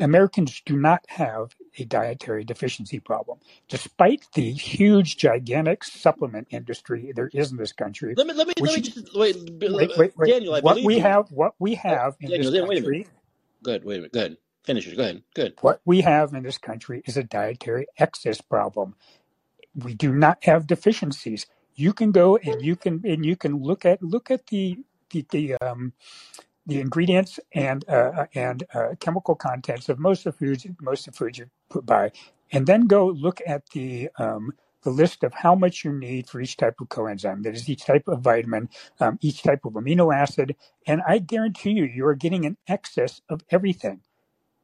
Americans do not have a dietary deficiency problem, despite the huge, gigantic supplement industry there is in this country. Let me let me let me just wait, wait, wait, wait. Daniel. I what we you. have, what we have in Daniel, this country. Wait Go ahead. Wait a minute. Go ahead. Finish it. Go ahead. Good. What we have in this country is a dietary excess problem. We do not have deficiencies. You can go and you can and you can look at look at the the, the um, the ingredients and uh, and uh, chemical contents of most of the foods most of the foods you put by, and then go look at the um, the list of how much you need for each type of coenzyme. That is each type of vitamin, um, each type of amino acid, and I guarantee you, you are getting an excess of everything.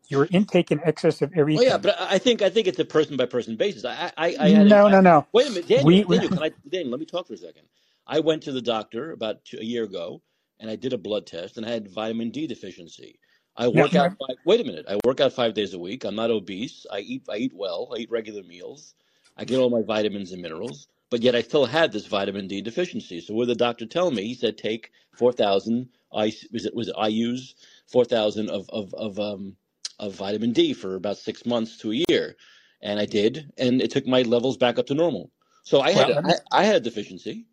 You're intake in excess of everything. Oh yeah, but I think I think it's a person by person basis. I I, I no no no. Wait a minute, Daniel. We, Daniel, can I, Daniel, let me talk for a second. I went to the doctor about two, a year ago and I did a blood test and I had vitamin D deficiency. I work out. Five, wait a minute. I work out five days a week. I'm not obese. I eat. I eat well. I eat regular meals. I get all my vitamins and minerals. But yet I still had this vitamin D deficiency. So what did the doctor tell me? He said take four thousand. I was it was it, I use four thousand of of of um of vitamin D for about six months to a year, and I did, and it took my levels back up to normal. So I had well, I, I had a deficiency.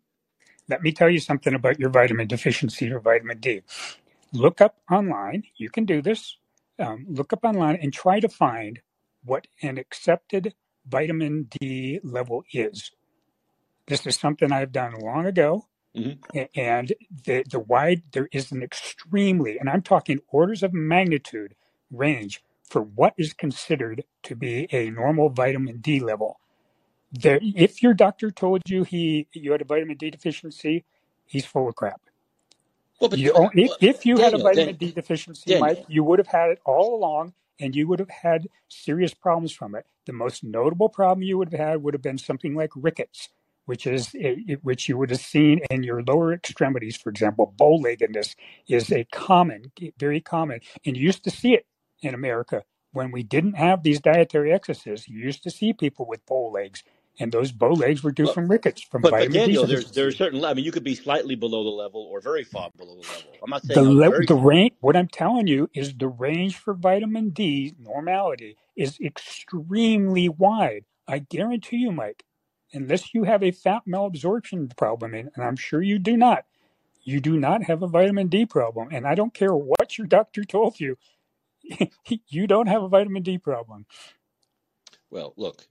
Let me tell you something about your vitamin deficiency or vitamin D. Look up online, you can do this. Um, look up online and try to find what an accepted vitamin D level is. This is something I've done long ago. Mm-hmm. And the, the wide, there is an extremely, and I'm talking orders of magnitude range for what is considered to be a normal vitamin D level there, if your doctor told you he you had a vitamin D deficiency, he's full of crap. Well, but, you, if, if you Daniel, had a vitamin Daniel, D deficiency, Daniel. Mike, you would have had it all along, and you would have had serious problems from it. The most notable problem you would have had would have been something like rickets, which is eh, eh, which you would have seen in your lower extremities, for example. Bow-leggedness is a common, very common, and you used to see it in America when we didn't have these dietary excesses. You used to see people with bow legs and those bow legs were due well, from rickets from but, vitamin but Daniel, D there's there's certain. I mean, you could be slightly below the level or very far below the level. I'm not saying the le- the range. What I'm telling you is the range for vitamin D normality is extremely wide. I guarantee you, Mike, unless you have a fat malabsorption problem, and I'm sure you do not, you do not have a vitamin D problem. And I don't care what your doctor told you, you don't have a vitamin D problem. Well, look,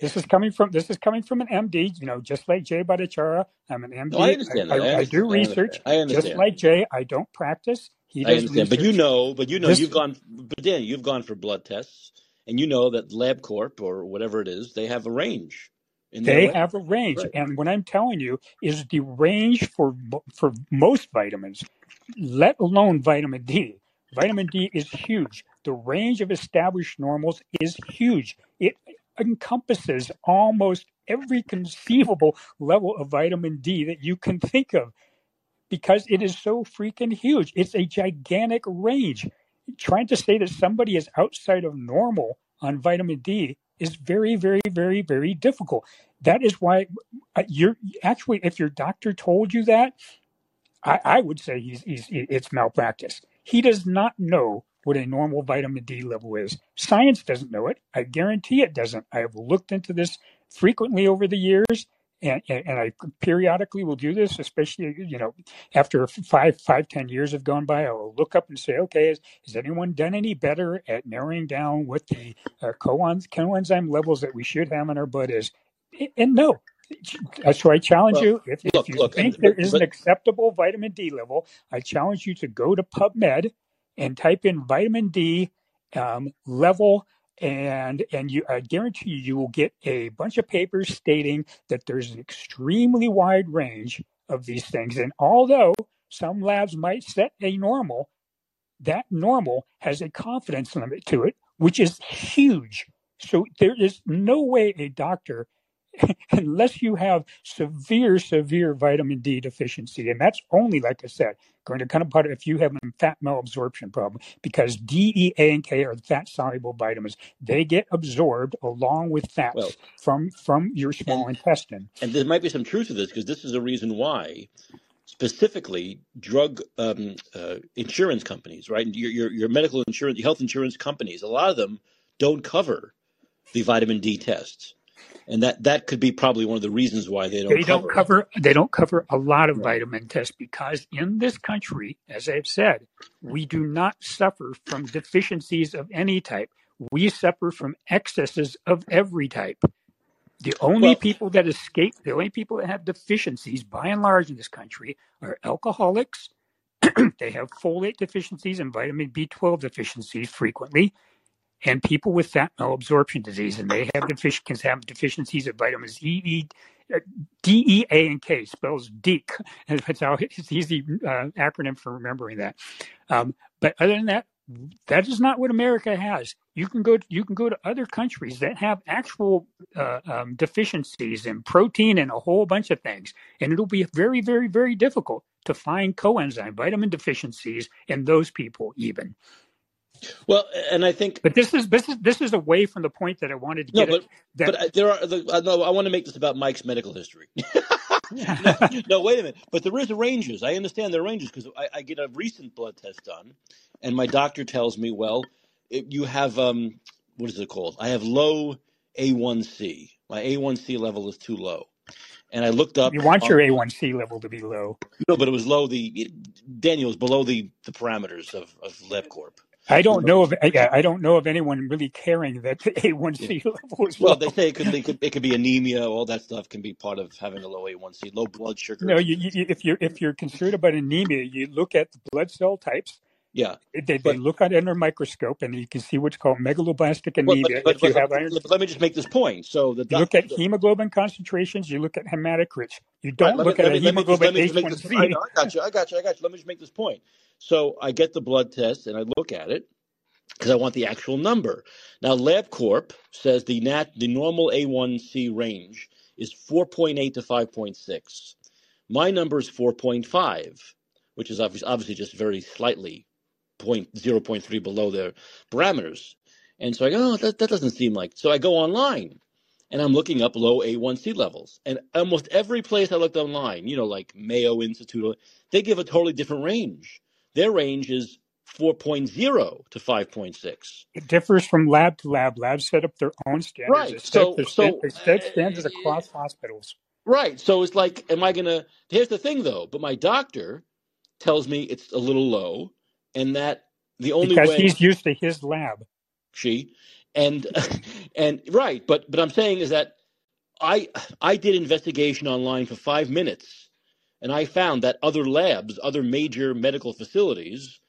this is coming from this is coming from an MD. You know, just like Jay Bhattacharya, I'm an MD. No, I understand. I, I, I, I do research. I understand. Just like Jay, I don't practice. He does I understand, research. but you know, but you know, this, you've gone, but Dan, you've gone for blood tests, and you know that LabCorp or whatever it is, they have a range. they have a range, right. and what I'm telling you is the range for for most vitamins, let alone vitamin D. Vitamin D is huge. The range of established normals is huge. It encompasses almost every conceivable level of vitamin D that you can think of because it is so freaking huge. It's a gigantic range. Trying to say that somebody is outside of normal on vitamin D is very, very, very, very difficult. That is why uh, you're actually, if your doctor told you that, I, I would say he's, he's, it's malpractice. He does not know what a normal vitamin D level is. Science doesn't know it. I guarantee it doesn't. I have looked into this frequently over the years, and, and I periodically will do this, especially you know after five, five, ten years have gone by. I will look up and say, okay, has, has anyone done any better at narrowing down what the uh, coenzyme levels that we should have in our blood is? And no, so I challenge well, you if, look, if you look, think there is but, an acceptable vitamin D level, I challenge you to go to PubMed and type in vitamin D um, level and and you I guarantee you you will get a bunch of papers stating that there's an extremely wide range of these things. And although some labs might set a normal, that normal has a confidence limit to it, which is huge. So there is no way a doctor unless you have severe, severe vitamin D deficiency, and that's only, like I said, going to kind of put if you have a fat malabsorption problem, because D, E, A, and K are fat soluble vitamins. They get absorbed along with fats well, from from your small and, intestine. And there might be some truth to this because this is a reason why specifically drug um, uh, insurance companies, right? Your, your, your medical insurance, health insurance companies, a lot of them don't cover the vitamin D tests and that that could be probably one of the reasons why they don't. They don't cover. They don't cover a lot of right. vitamin tests because in this country, as I've said, we do not suffer from deficiencies of any type. We suffer from excesses of every type. The only well, people that escape, the only people that have deficiencies, by and large, in this country, are alcoholics. they have folate deficiencies and vitamin B12 deficiencies frequently and people with fat malabsorption disease, and they have defic- have deficiencies of vitamins E, e D, E, A, and K spells DEEK. And it's it's easy uh, acronym for remembering that. Um, but other than that, that is not what America has. You can go. To, you can go to other countries that have actual uh, um, deficiencies in protein and a whole bunch of things, and it'll be very, very, very difficult to find coenzyme vitamin deficiencies in those people even. Well, and I think, but this is this is this is away from the point that I wanted to get. No, but, that, but uh, there are. The, uh, no, I want to make this about Mike's medical history. no, no, wait a minute. But there is a ranges. I understand there are ranges because I, I, get a recent blood test done, and my doctor tells me, well, you have um, what is it called? I have low A1C. My A1C level is too low. And I looked up. You want your A1C level to be low. No, but it was low. The Daniel was below the, the parameters of, of LabCorp. I don't know of yeah, I don't know of anyone really caring that the A1C level is well. Low. They say it could, it could it could be anemia. All that stuff can be part of having a low A1C, low blood sugar. No, you, you, if you're if you're concerned about anemia, you look at the blood cell types. Yeah, they, but, they look at under a microscope and you can see what's called megaloblastic anemia. But, but, if you have iron, let me just make this point. So the you look at hemoglobin concentrations. You look at hematocrits. You don't right, look me, at a hemoglobin H1C. I, I got you. I got you. I got you. Let me just make this point. So I get the blood test and I look at it because I want the actual number. Now, LabCorp says the nat the normal A1C range is 4.8 to 5.6. My number is 4.5, which is obviously, obviously just very slightly point, 0.3 below their parameters. And so I go, oh, that, that doesn't seem like. So I go online and I'm looking up low A1C levels. And almost every place I looked online, you know, like Mayo Institute, they give a totally different range. Their range is 4.0 to 5.6. It differs from lab to lab. Labs set up their own standards. Right. So, set, so they set standards uh, across hospitals. Right. So it's like, am I going to? Here's the thing, though. But my doctor tells me it's a little low, and that the only because way he's used to his lab. She and and right, but but I'm saying is that I I did investigation online for five minutes, and I found that other labs, other major medical facilities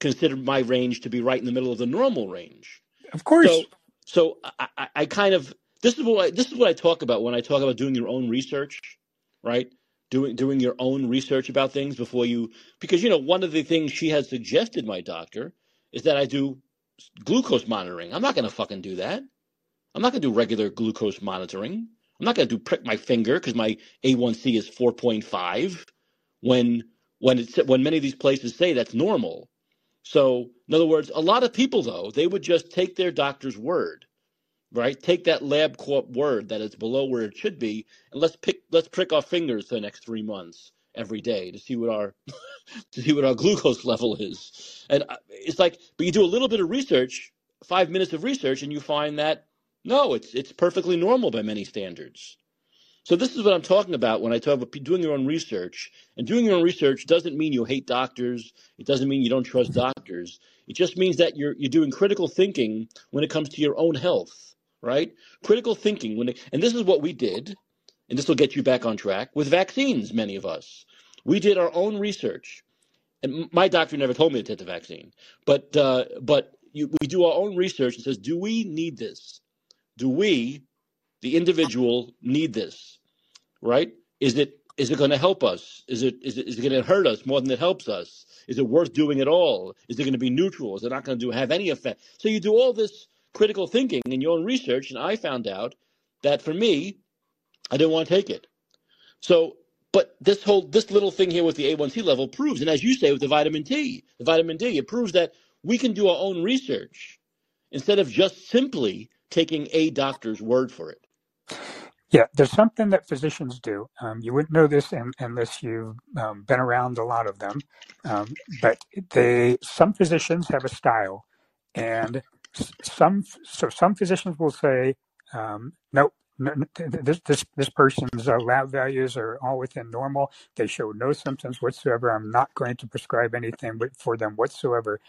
consider my range to be right in the middle of the normal range. Of course. So, so I, I, I kind of this is what I, this is what I talk about when I talk about doing your own research, right? Doing doing your own research about things before you because you know one of the things she has suggested my doctor is that I do glucose monitoring. I'm not going to fucking do that. I'm not going to do regular glucose monitoring. I'm not going to do prick my finger because my A1C is 4.5 when when it's when many of these places say that's normal. So, in other words, a lot of people, though, they would just take their doctor's word right? Take that LabCorp word that it's below where it should be, and let's pick let's prick our fingers for the next three months every day to see what our to see what our glucose level is. And uh, it's like, but you do a little bit of research, five minutes of research, and you find that no, it's it's perfectly normal by many standards. So this is what I'm talking about when I talk about doing your own research. And doing your own research doesn't mean you hate doctors. It doesn't mean you don't trust doctors. It just means that you're you're doing critical thinking when it comes to your own health, right? Critical thinking when it, and this is what we did, and this will get you back on track with vaccines. Many of us we did our own research, and my doctor never told me to take the vaccine, but uh, but you, we do our own research and says, do we need this? Do we, the individual, need this? Right? Is it is it going to help us? Is it is it, is it going to hurt us more than it helps us? Is it worth doing at all? Is it going to be neutral? Is it not going to do have any effect? So you do all this critical thinking in your own research, and I found out that for me, I didn't want to take it. So, but this whole this little thing here with the A1C level proves, and as you say with the vitamin T, the vitamin D, it proves that we can do our own research instead of just simply taking a doctor's word for it. Yeah, there's something that physicians do. Um, you wouldn't know this in, unless you've um, been around a lot of them. Um, but they, some physicians have a style, and some so some physicians will say, um, "Nope, no, this this this person's uh, lab values are all within normal. They show no symptoms whatsoever. I'm not going to prescribe anything for them whatsoever."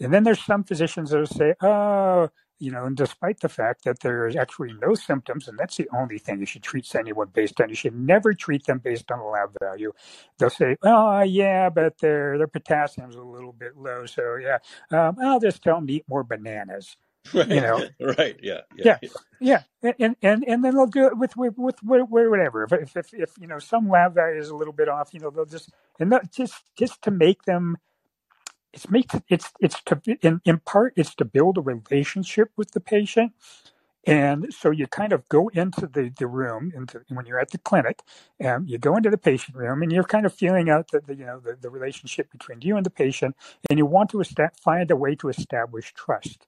And then there's some physicians that will say, "Oh, you know, and despite the fact that there's actually no symptoms, and that's the only thing you should treat anyone based on. You should never treat them based on a lab value. They'll say, "Oh, yeah, but their their potassium's a little bit low, so yeah, um, I'll just tell them to eat more bananas." Right. You know, right. Yeah. Yeah. yeah, yeah, and and and then they'll do it with with with, whatever. If, if if if you know some lab value is a little bit off, you know, they'll just and just just to make them it's makes it, it's it's to in, in part it's to build a relationship with the patient. And so you kind of go into the, the room into, when you're at the clinic and you go into the patient room and you're kind of feeling out the, the you know the, the relationship between you and the patient and you want to est- find a way to establish trust.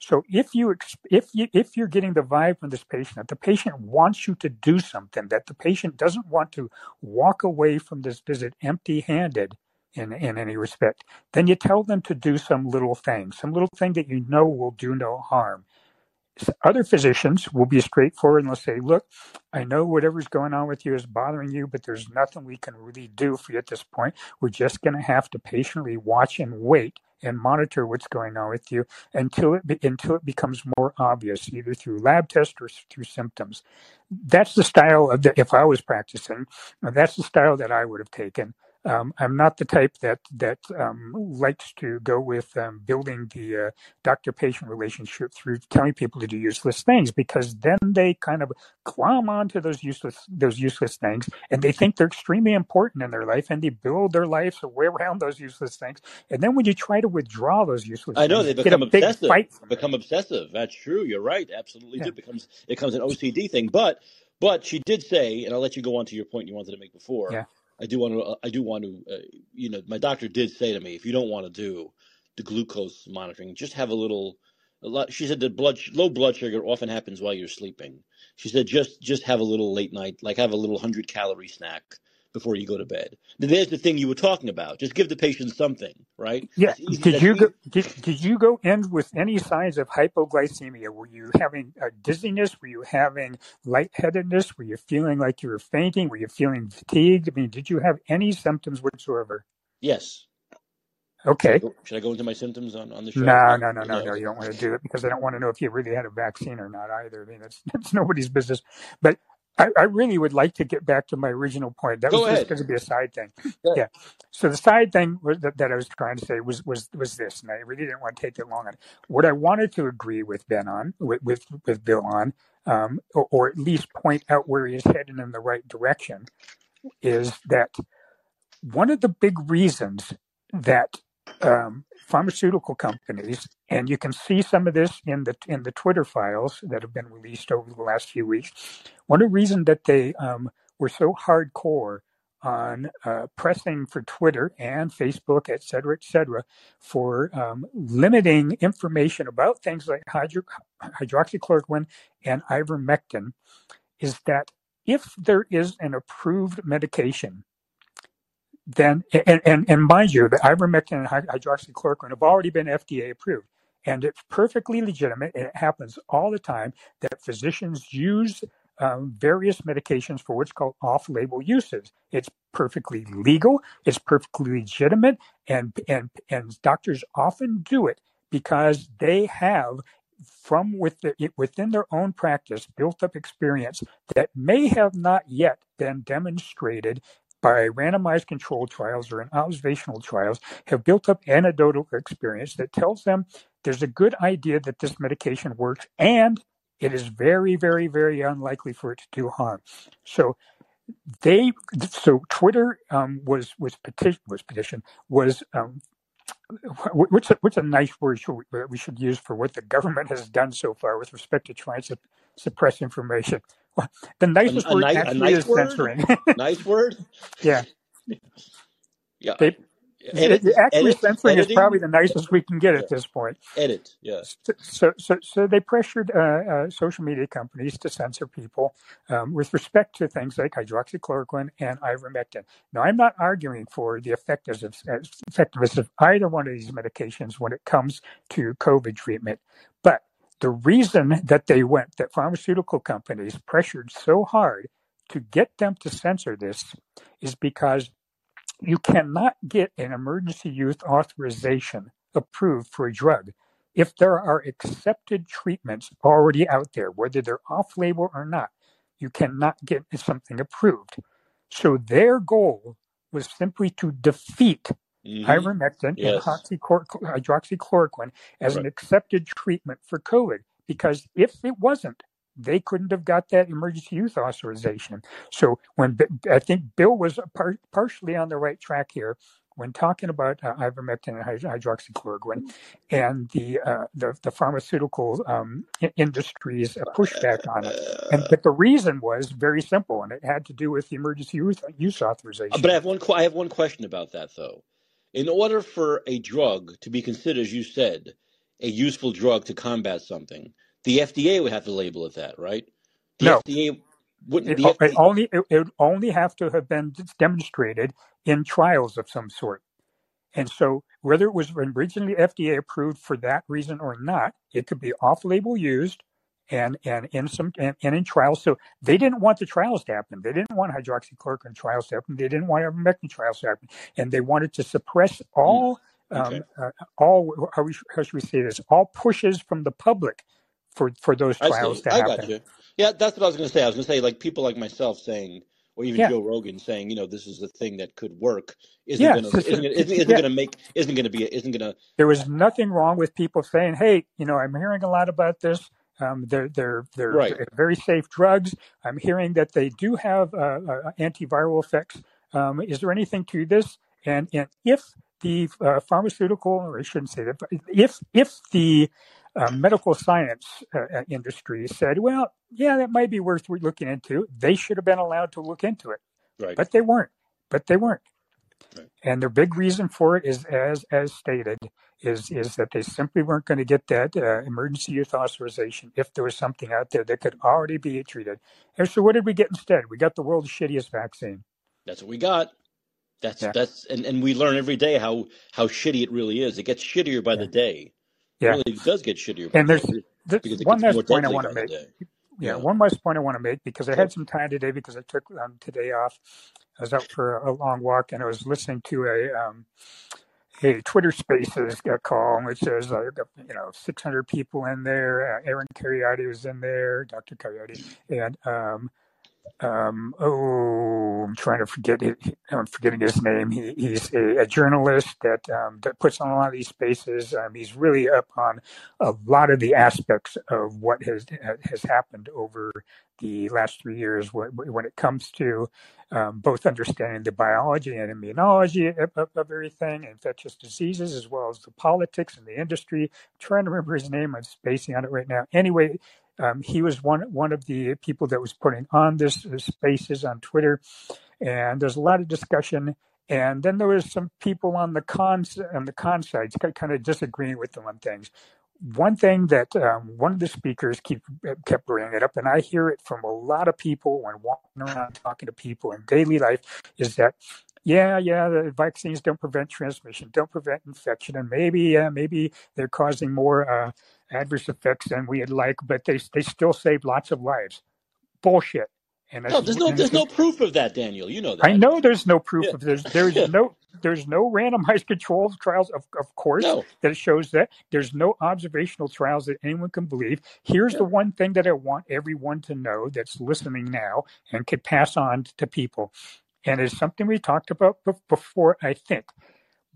So if you if you if you're getting the vibe from this patient that the patient wants you to do something that the patient doesn't want to walk away from this visit empty handed in, in any respect, then you tell them to do some little thing, some little thing that you know will do no harm. Other physicians will be straightforward and they'll say, Look, I know whatever's going on with you is bothering you, but there's nothing we can really do for you at this point. We're just going to have to patiently watch and wait and monitor what's going on with you until it be, until it becomes more obvious, either through lab tests or through symptoms. That's the style of the, if I was practicing, that's the style that I would have taken. Um, I'm not the type that that um, likes to go with um, building the uh, doctor-patient relationship through telling people to do useless things because then they kind of climb onto those useless those useless things and they think they're extremely important in their life and they build their lives way around those useless things. And then when you try to withdraw those useless, I know things, they become obsessive. fight. From it. Become obsessive. That's true. You're right. Absolutely, Yeah. It becomes it becomes an OCD thing. But but she did say, and I'll let you go on to your point you wanted to make before. yeah, I do want to. I do want to. Uh, you know, my doctor did say to me, if you don't want to do the glucose monitoring, just have a little. A lot, she said that blood low blood sugar often happens while you're sleeping. She said just just have a little late night, like have a little hundred calorie snack before you go to bed. There's the thing you were talking about. Just give the patient something, right? yeah. Did you go? Did, did you go in with any signs of hypoglycemia? Were you having uh, dizziness? Were you having lightheadedness? Were you feeling like you were fainting? Were you feeling fatigued? I mean, did you have any symptoms whatsoever? Yes. Should I Okay. go? Should I go into my symptoms on on the show? No, no, no, no, No. no. You don't want to do it because I don't want to know if you really had a vaccine or not either. I mean, that's that's nobody's business. But I, I really would like to get back to my original point. That was Go just going to be a side thing. Yeah. Yeah. So the side thing was that, that I was trying to say was was was this, and I really didn't want to take it long on. What I wanted to agree with Ben on, with with, with Bill on, um, or, or at least point out where he is heading in the right direction, is that one of the big reasons that um, pharmaceutical companies, and you can see some of this in the in the Twitter files that have been released over the last few weeks. One of the reasons that they um, were so hardcore on uh, pressing for Twitter and Facebook, et cetera, et cetera, for um, limiting information about things like hydro- hydroxychloroquine and ivermectin is that if there is an approved medication, then, and, and, and mind you, the ivermectin and hydroxychloroquine have already been FDA approved. And it's perfectly legitimate, and it happens all the time that physicians use um, various medications for what's called off-label uses. It's perfectly legal, it's perfectly legitimate, and and and doctors often do it because they have from within their own practice built up experience that may have not yet been demonstrated by randomized controlled trials or in observational trials have built up anecdotal experience that tells them there's a good idea that this medication works and it is very, very, very unlikely for it to do harm. So they, so Twitter um, was was petition was petition was um, what's a, what's a nice word we, should use for what the government has done so far with respect to trying to suppress information? The nicest a, a word nice, actually nice is word? censoring. nice word. Yeah. Yeah. They, Edit, actually, edit, censoring editing? is probably the nicest we can get yeah. at this point. Edit, yes. So, so, so they pressured uh, uh, social media companies to censor people um, with respect to things like hydroxychloroquine and ivermectin. Now, I'm not arguing for the effectiveness of, effectiveness of either one of these medications when it comes to COVID treatment, but the reason that they went, that pharmaceutical companies pressured so hard to get them to censor this, is because you cannot get an emergency use authorization approved for a drug if there are accepted treatments already out there, whether they're off label or not. You cannot get something approved. So their goal was simply to defeat mm-hmm. ivermectin yes. and hydroxychloroquine as right. an accepted treatment for COVID. Because if it wasn't, they couldn't have got that emergency use authorization. So when I think Bill was par- partially on the right track here when talking about uh, ivermectin and hydroxychloroquine and the uh, the, the, pharmaceutical um, industry's pushback on it. And but the reason was very simple, and it had to do with the emergency use, use authorization. But I have one I have one question about that though. In order for a drug to be considered, as you said, a useful drug to combat something, the FDA would have to label it that, right? The no. FDA wouldn't. It, the FDA... it only it, it would only have to have been demonstrated in trials of some sort. And so, whether it was originally FDA approved for that reason or not, it could be off-label used and and in some and, and, in trials. So they didn't want the trials to happen. They didn't want hydroxychloroquine trials to happen. They didn't want ivermectin trials to happen, and they wanted to suppress all mm. okay. um, uh, all how, we, how should we say this? All pushes from the public for for those trials to happen. Yeah, that's what I was going to say. I was going to say like people like myself saying, or even yeah. Joe Rogan saying, you know, this is a thing that could work. Isn't yeah, going to isn't, isn't, isn't yeah. going to make isn't going to be isn't going to. There was nothing wrong with people saying, hey, you know, I'm hearing a lot about this. Um, they're they're they're, right. they're, very safe drugs. I'm hearing that they do have uh, uh, antiviral effects. Um, is there anything to this? And and if the uh, pharmaceutical, or I shouldn't say that, but if if the uh, medical science uh, uh, industry said, well, yeah, that might be worth looking into. They should have been allowed to look into it, right. but they weren't. But they weren't. Right. And the big reason for it is, as as stated, is is that they simply weren't going to get that uh, emergency use authorization if there was something out there that could already be treated. And so, what did we get instead? We got the world's shittiest vaccine. That's what we got. That's yeah. that's and, and we learn every day how how shitty it really is. It gets shittier by yeah. the day. Yeah. Really, it does get shittier. And there's, there's one last point I want to make. Yeah, yeah, one last point I want to make because I had some time today because I took um, today off. I was out for a, a long walk and I was listening to a um, a Twitter Spaces call, which says uh, you know 600 people in there. Uh, Aaron Kheriaty was in there, Dr. Kheriaty, and um, um, oh, I'm trying to forget it. I'm forgetting his name. He, he's a, a journalist that um, that puts on a lot of these spaces. Um, he's really up on a lot of the aspects of what has has happened over the last three years when, when it comes to um, both understanding the biology and immunology of, of, of, everything, infectious diseases, as well as the politics and the industry. I'm trying to remember his name. I'm spacing on it right now. Anyway, Um, he was one one of the people that was putting on this, spaces on Twitter, and there's a lot of discussion. And then there was some people on the cons on the con side kind of disagreeing with them on things. One thing that um, one of the speakers keep kept bringing it up, and I hear it from a lot of people when walking around talking to people in daily life, is that yeah, yeah, the vaccines don't prevent transmission, don't prevent infection, and maybe, uh, maybe they're causing more uh, adverse effects than we'd like, but they they still save lots of lives. Bullshit. And no, there's no there's no proof of that, Daniel. You know that. I know there's no proof yeah. of there's there's yeah. no there's no randomized controlled trials of of course no. that shows that there's no observational trials that anyone can believe. Here's yeah. the one thing that I want everyone to know that's listening now and could pass on to people and it's something we talked about before, I think.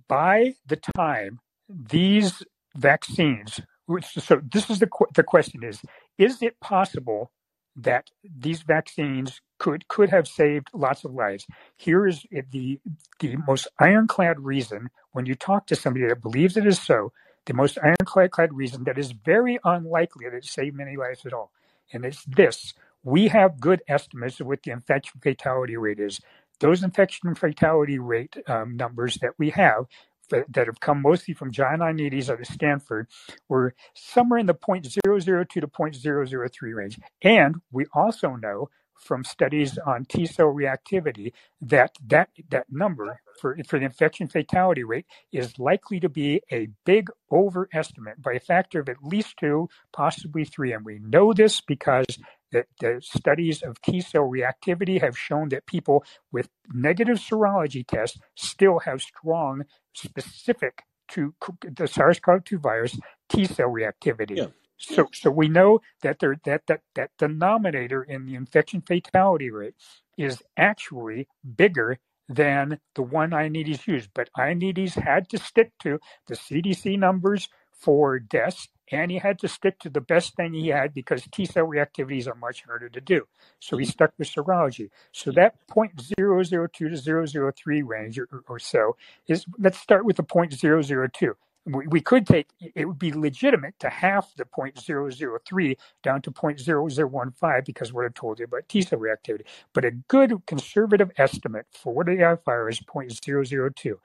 By the time these vaccines, so this is the, the question is, is it possible that these vaccines could could have saved lots of lives. Here is the the most ironclad reason when you talk to somebody that believes it is so. The most ironclad reason that is very unlikely that it saved many lives at all, and it's this: we have good estimates of what the infection fatality rate is those infection fatality rate um, numbers that we have that have come mostly from John Ioannidis out of Stanford were somewhere in the 0.002 to 0.003 range. And we also know from studies on T cell reactivity that that, that number for, for the infection fatality rate is likely to be a big overestimate by a factor of at least two, possibly three. And we know this because that the studies of T cell reactivity have shown that people with negative serology tests still have strong, specific to the SARS-CoV-2 virus T cell reactivity. Yeah. So, so we know that there that that that denominator in the infection fatality rate is actually bigger than the one Ioannidis used. But Ioannidis had to stick to the CDC numbers for deaths and he had to stick to the best thing he had because T cell reactivities are much harder to do. So he stuck with serology. So that 0.002 to 003 range or, or so is, let's start with the 0.002. We, we could take, it would be legitimate to half the 0.003 down to 0.0015 because what I told you about T cell reactivity. But a good conservative estimate for what fire is 0.002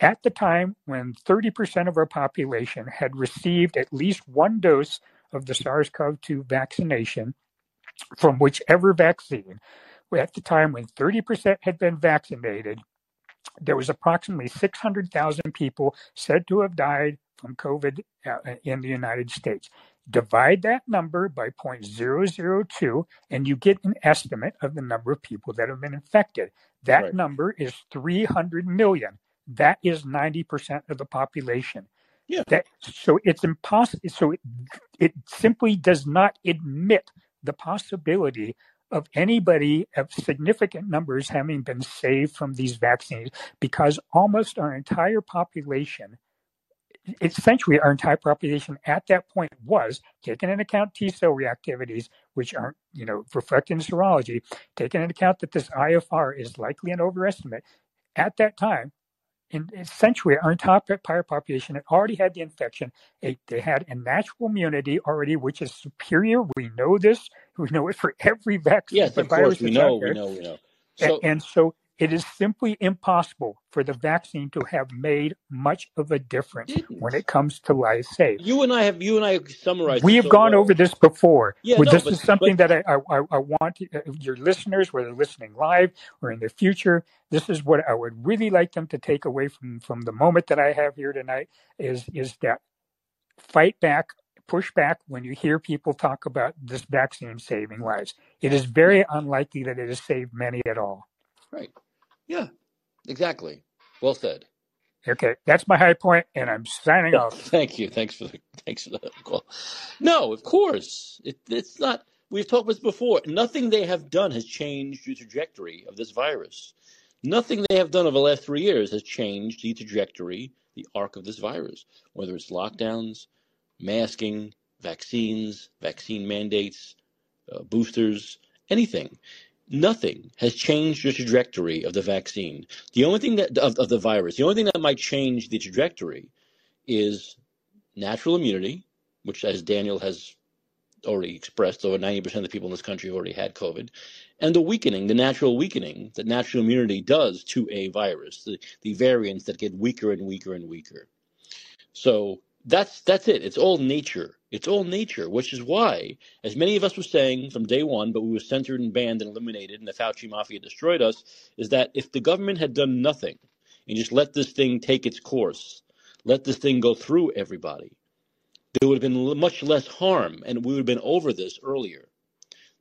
at the time when 30% of our population had received at least one dose of the SARS CoV 2 vaccination from whichever vaccine, at the time when 30% had been vaccinated, there was approximately 600,000 people said to have died from COVID uh, in the United States. Divide that number by 0.002, and you get an estimate of the number of people that have been infected. That right. number is 300 million. That is 90% of the population. Yeah. That, so it's impossible. So it, it simply does not admit the possibility of anybody of significant numbers having been saved from these vaccines because almost our entire population essentially our entire population at that point was taking into account T cell reactivities, which aren't, you know, reflected in serology, taking into account that this IFR is likely an overestimate. At that time, in, essentially our entire population had already had the infection. They, they had a natural immunity already, which is superior. We know this. We know it for every vaccine. Yes, of course. We know, we know, we know. So, and, and so it is simply impossible for the vaccine to have made much of a difference when it comes to life saved. You and I have you and I summarized. We have so gone well. over this before. Yeah, well, no, this but, is something but, that I, I, I want to, uh, your listeners, whether listening live or in the future, this is what I would really like them to take away from from the moment that I have here tonight. Is is that fight back push back when you hear people talk about this vaccine saving lives. It is very unlikely that it has saved many at all. Right. Yeah, exactly. Well said. Okay, that's my high point, and I'm signing off. Thank you. Thanks for the thanks for the call. No, of course, it, it's not. We've talked about this before. Nothing they have done has changed the trajectory of this virus. Nothing they have done over the last three years has changed the trajectory, the arc of this virus. Whether it's lockdowns, masking, vaccines, vaccine mandates, uh, boosters, anything nothing has changed the trajectory of the vaccine. The only thing that of, of the virus, the only thing that might change the trajectory is natural immunity, which, as Daniel has already expressed. Over 90% of the people in this country have already had COVID. And the weakening, the natural weakening that natural immunity does to a virus, the, the variants that get weaker and weaker and weaker. So that's that's it. It's all nature. It's all nature, which is why, as many of us were saying from day one, but we were censored and banned and eliminated, and the Fauci mafia destroyed us, is that if the government had done nothing and just let this thing take its course, let this thing go through everybody, there would have been much less harm, and we would have been over this earlier.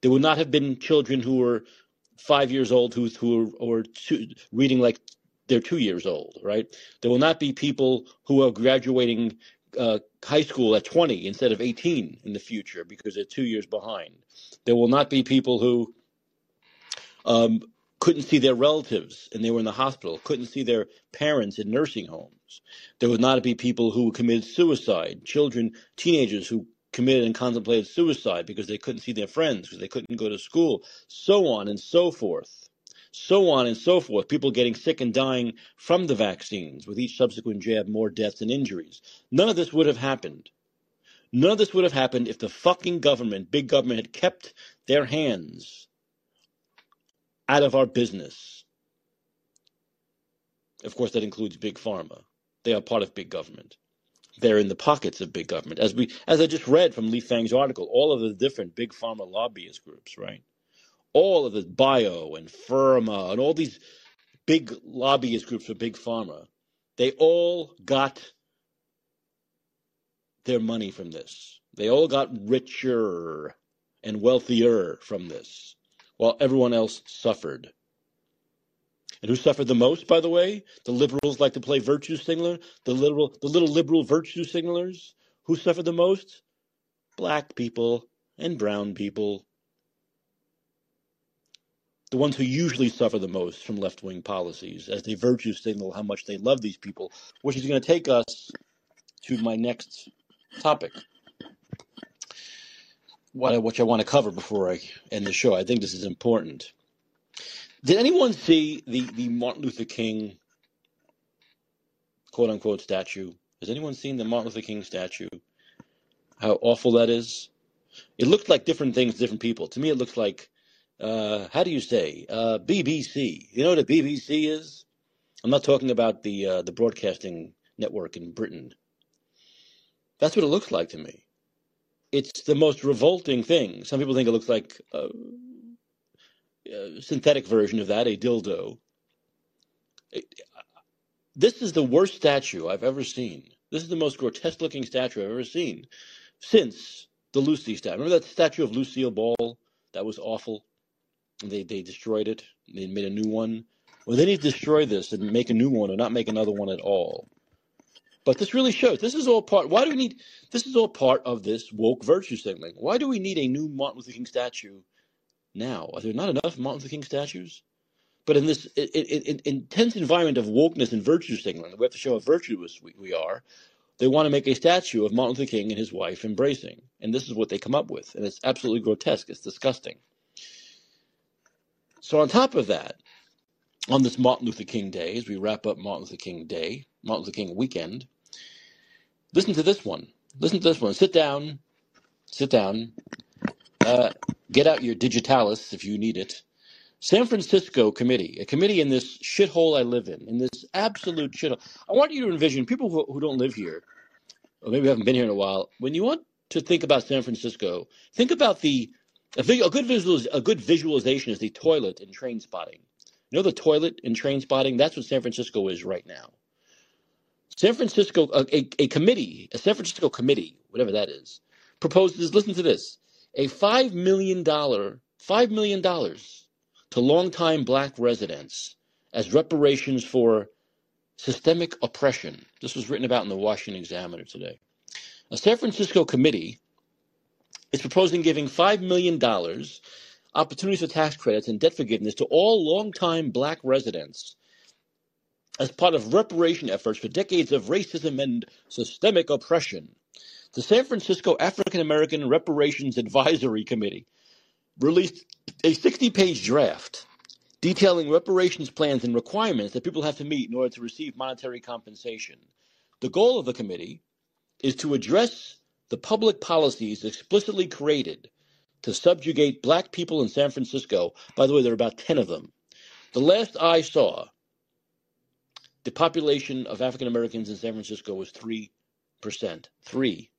There would not have been children who were five years old who who are, two, reading like they're two years old, right? There will not be people who are graduating uh, high school at 20 instead of 18 in the future because they're two years behind. There will not be people who um, couldn't see their relatives and they were in the hospital, couldn't see their parents in nursing homes. There would not be people who committed suicide, children, teenagers who committed and contemplated suicide because they couldn't see their friends, because they couldn't go to school, so on and so forth so on and so forth. People getting sick and dying from the vaccines, with each subsequent jab, more deaths and injuries. None of this would have happened. None of this would have happened if the fucking government, big government, had kept their hands out of our business. Of course, that includes big pharma. They are part of big government. They're in the pockets of big government, as we, as I just read from Lee Fang's article. All of the different big pharma lobbyist groups, right? All of the bio and PhRMA and all these big lobbyist groups for big pharma, they all got their money from this. They all got richer and wealthier from this, while everyone else suffered. And who suffered the most, by the way? The liberals like to play virtue signaler. The liberal, the little liberal virtue signalers. Who suffered the most? Black people and brown people the ones who usually suffer the most from left wing policies as they virtue signal how much they love these people, which is going to take us to my next topic, What I, which I want to cover before I end the show. I think this is important. Did anyone see the, the Martin Luther King quote unquote statue? Has anyone seen the Martin Luther King statue? How awful that is? It looked like different things different people. To me, it looks like uh, how do you say uh, BBC? You know what a BBC is? I'm not talking about the uh, the broadcasting network in Britain. That's what it looks like to me. It's the most revolting thing. Some people think it looks like a, a synthetic version of that, a dildo. It, this is the worst statue I've ever seen. This is the most grotesque looking statue I've ever seen since the Lucy statue. Remember that statue of Lucille Ball? That was awful. They they destroyed it. They made a new one. Well, they need to destroy this and make a new one, or not make another one at all. But this really shows. This is all part. Why do we need? This is all part of this woke virtue signaling. Why do we need a new Martin Luther King statue now? Are there not enough Martin Luther King statues? But in this in, in, intense environment of wokeness and virtue signaling, we have to show how virtuous we, we are. They want to make a statue of Martin Luther King and his wife embracing, and this is what they come up with, and it's absolutely grotesque. It's disgusting. So, on top of that, on this Martin Luther King Day, as we wrap up Martin Luther King Day, Martin Luther King weekend, listen to this one. Listen to this one. Sit down. Sit down. Uh, get out your digitalis if you need it. San Francisco committee, a committee in this shithole I live in, in this absolute shithole. I want you to envision people who, who don't live here, or maybe haven't been here in a while. When you want to think about San Francisco, think about the a, a good visual, a good visualization is the toilet in Trainspotting. You know the toilet in Trainspotting? That's what San Francisco is right now. San Francisco, a, a, committee, a San Francisco committee, whatever that is, proposes. Listen to this: a five million dollar, five million dollars to longtime black residents as reparations for systemic oppression. This was written about in the Washington Examiner today. A San Francisco committee is proposing giving $5 million opportunities for tax credits and debt forgiveness to all longtime black residents as part of reparation efforts for decades of racism and systemic oppression. The San Francisco African American Reparations Advisory Committee released a 60 page draft detailing reparations plans and requirements that people have to meet in order to receive monetary compensation. The goal of the committee is to address the public policies explicitly created to subjugate black people in San Francisco. By the way, there are about 10 of them. The last I saw, the population of African Americans in San Francisco was 3%. 3%.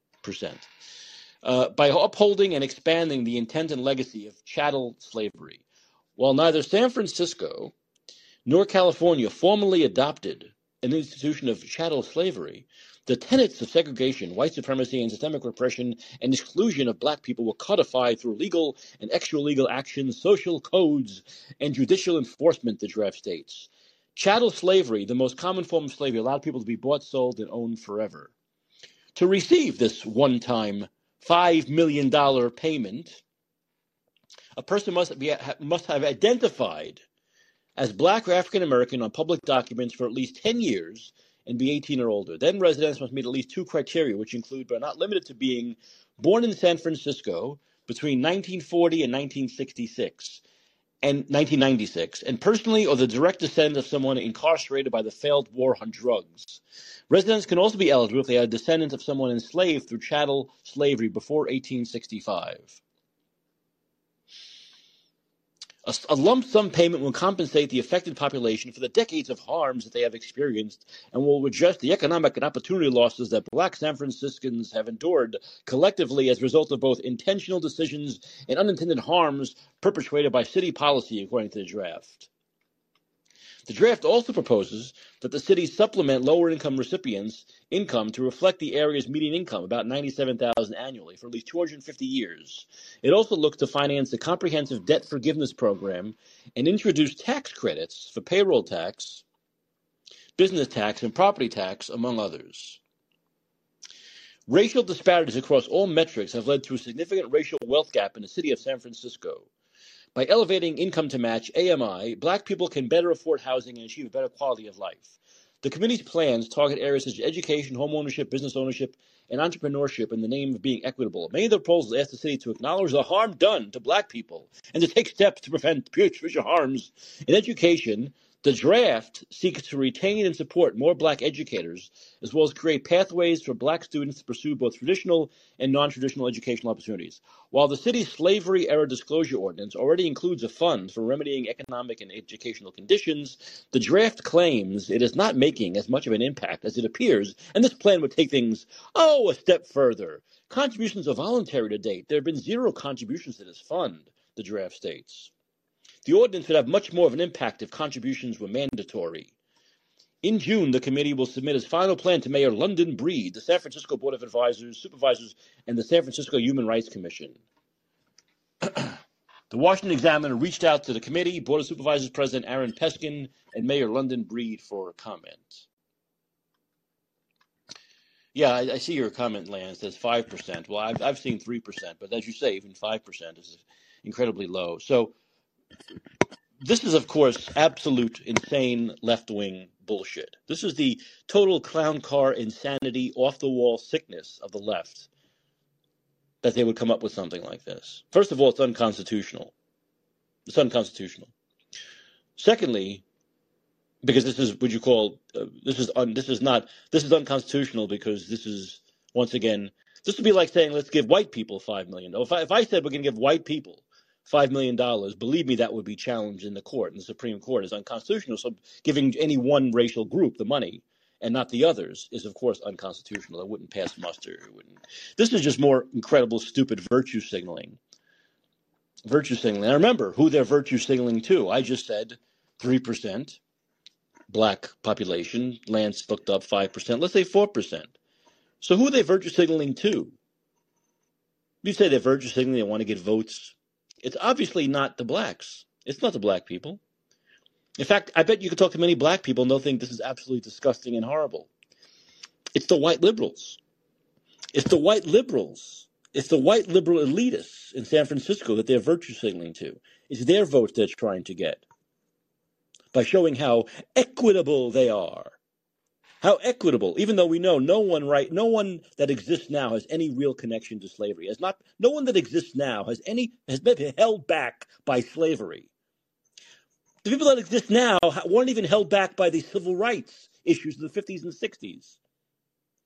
Uh, by upholding and expanding the intent and legacy of chattel slavery, while neither San Francisco nor California formally adopted an institution of chattel slavery, the tenets of segregation, white supremacy, and systemic repression and exclusion of black people were codified through legal and extra legal actions, social codes, and judicial enforcement, the draft states. Chattel slavery, the most common form of slavery, allowed people to be bought, sold, and owned forever. To receive this one time $5 million payment, a person must, be, must have identified as black or African American on public documents for at least 10 years and be 18 or older. Then residents must meet at least two criteria, which include but are not limited to being born in San Francisco between 1940 and 1966 and 1996, and personally or the direct descendant of someone incarcerated by the failed war on drugs. Residents can also be eligible if they are descendants of someone enslaved through chattel slavery before 1865. A, a, lump sum payment will compensate the affected population for the decades of harms that they have experienced and will address the economic and opportunity losses that black San Franciscans have endured collectively as a result of both intentional decisions and unintended harms perpetrated by city policy, according to the draft. The draft also proposes that the city supplement lower income recipients' income to reflect the area's median income, about 97,000 annually, for at least 250 years. It also looks to finance a comprehensive debt forgiveness program and introduce tax credits for payroll tax, business tax, and property tax, among others. Racial disparities across all metrics have led to a significant racial wealth gap in the city of San Francisco. By elevating income to match AMI, black people can better afford housing and achieve a better quality of life. The committee's plans target areas such as education, homeownership, business ownership, and entrepreneurship in the name of being equitable. Many of the proposals ask the city to acknowledge the harm done to black people and to take steps to prevent future harms in education, the draft seeks to retain and support more black educators, as well as create pathways for black students to pursue both traditional and non traditional educational opportunities. While the city's slavery era disclosure ordinance already includes a fund for remedying economic and educational conditions, the draft claims it is not making as much of an impact as it appears, and this plan would take things, oh, a step further. Contributions are voluntary to date. There have been zero contributions to this fund, the draft states. The ordinance would have much more of an impact if contributions were mandatory. In June, the committee will submit its final plan to Mayor London Breed, the San Francisco Board of Advisors, Supervisors, and the San Francisco Human Rights Commission. the Washington Examiner reached out to the committee, Board of Supervisors President Aaron Peskin, and Mayor London Breed for a comment. Yeah, I, I see your comment, Lance. Says five percent. Well, I've I've seen three percent, but as you say, even five percent is incredibly low. So this is, of course, absolute insane left wing bullshit. This is the total clown car insanity, off the wall sickness of the left that they would come up with something like this. First of all, it's unconstitutional. It's unconstitutional. Secondly, because this is what you call uh, this is un, this is not this is unconstitutional because this is once again this would be like saying let's give white people five million. If I, if I said we're going to give white people five million dollars, believe me, that would be challenged in the court, and the Supreme Court is unconstitutional. So giving any one racial group the money and not the others is, of course, unconstitutional. It wouldn't pass muster. It wouldn't. This is just more incredible, stupid virtue signaling. Virtue signaling. I remember who they're virtue signaling to. I just said three percent black population. Lance looked up five percent. Let's say four percent. So who are they virtue signaling to? You say they're virtue signaling. They want to get votes it's obviously not the blacks. It's not the black people. In fact, I bet you could talk to many black people and they'll think this is absolutely disgusting and horrible. It's the white liberals. It's the white liberals. It's the white liberal elitists in San Francisco that they're virtue signaling to. It's their votes they're trying to get by showing how equitable they are how equitable, even though we know no one right, no one that exists now has any real connection to slavery. Has not, no one that exists now has any has been held back by slavery. The people that exist now weren't even held back by the civil rights issues of the 50s and 60s.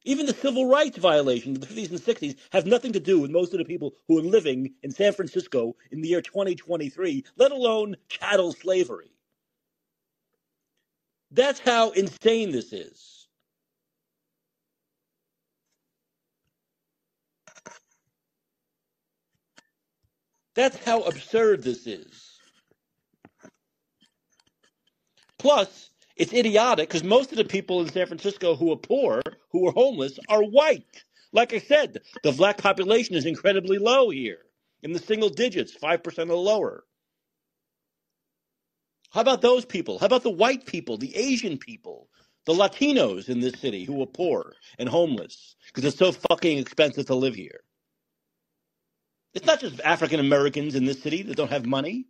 Even the civil rights violations of the 50s and 60s have nothing to do with most of the people who are living in San Francisco in the year 2023, let alone chattel slavery. That's how insane this is. That's how absurd this is. Plus, it's idiotic because most of the people in San Francisco who are poor, who are homeless, are white. Like I said, the black population is incredibly low here, in the single digits, 5% or lower. How about those people? How about the white people, the Asian people, the Latinos in this city who are poor and homeless because it's so fucking expensive to live here? It's not just African Americans in this city that don't have money.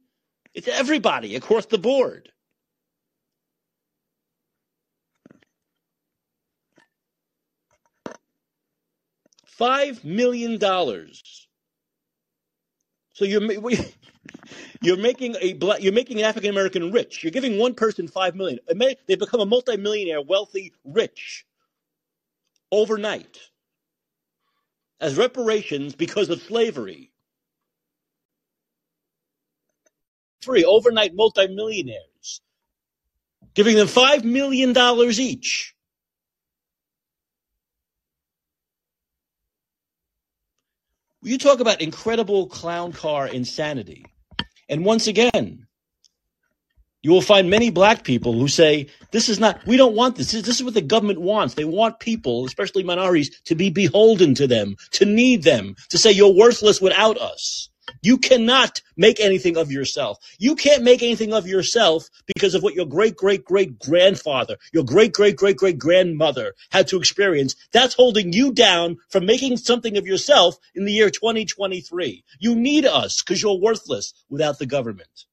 It's everybody across the board. Five million dollars. So you're you're making a black, you're making an African American rich. You're giving one person five million. They become a multimillionaire, wealthy, rich overnight as reparations because of slavery. Three overnight multimillionaires, giving them five million dollars each. You talk about incredible clown car insanity. And once again, you will find many black people who say, this is not, we don't want this. This is what the government wants. They want people, especially minorities, to be beholden to them, to need them, to say, you're worthless without us. You cannot make anything of yourself. You can't make anything of yourself because of what your great great great grandfather, your great great great great grandmother had to experience. That's holding you down from making something of yourself in the year 2023. You need us because you're worthless without the government.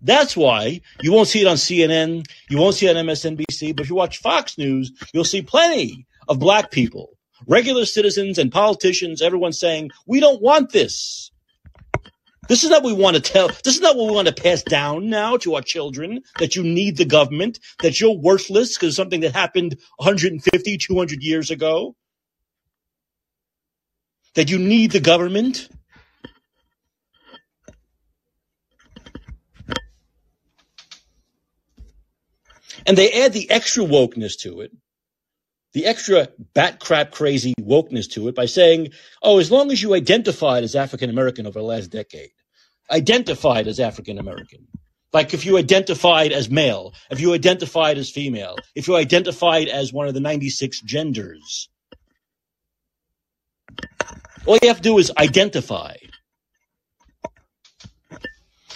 That's why you won't see it on CNN, you won't see it on MSNBC, but if you watch Fox News, you'll see plenty of black people, regular citizens and politicians, everyone saying, we don't want this. This is not what we want to tell. This is not what we want to pass down now to our children that you need the government, that you're worthless because of something that happened 150, 200 years ago, that you need the government. And they add the extra wokeness to it, the extra bat crap crazy wokeness to it by saying, oh, as long as you identified as African American over the last decade, identified as African American. Like if you identified as male, if you identified as female, if you identified as one of the 96 genders. All you have to do is identify.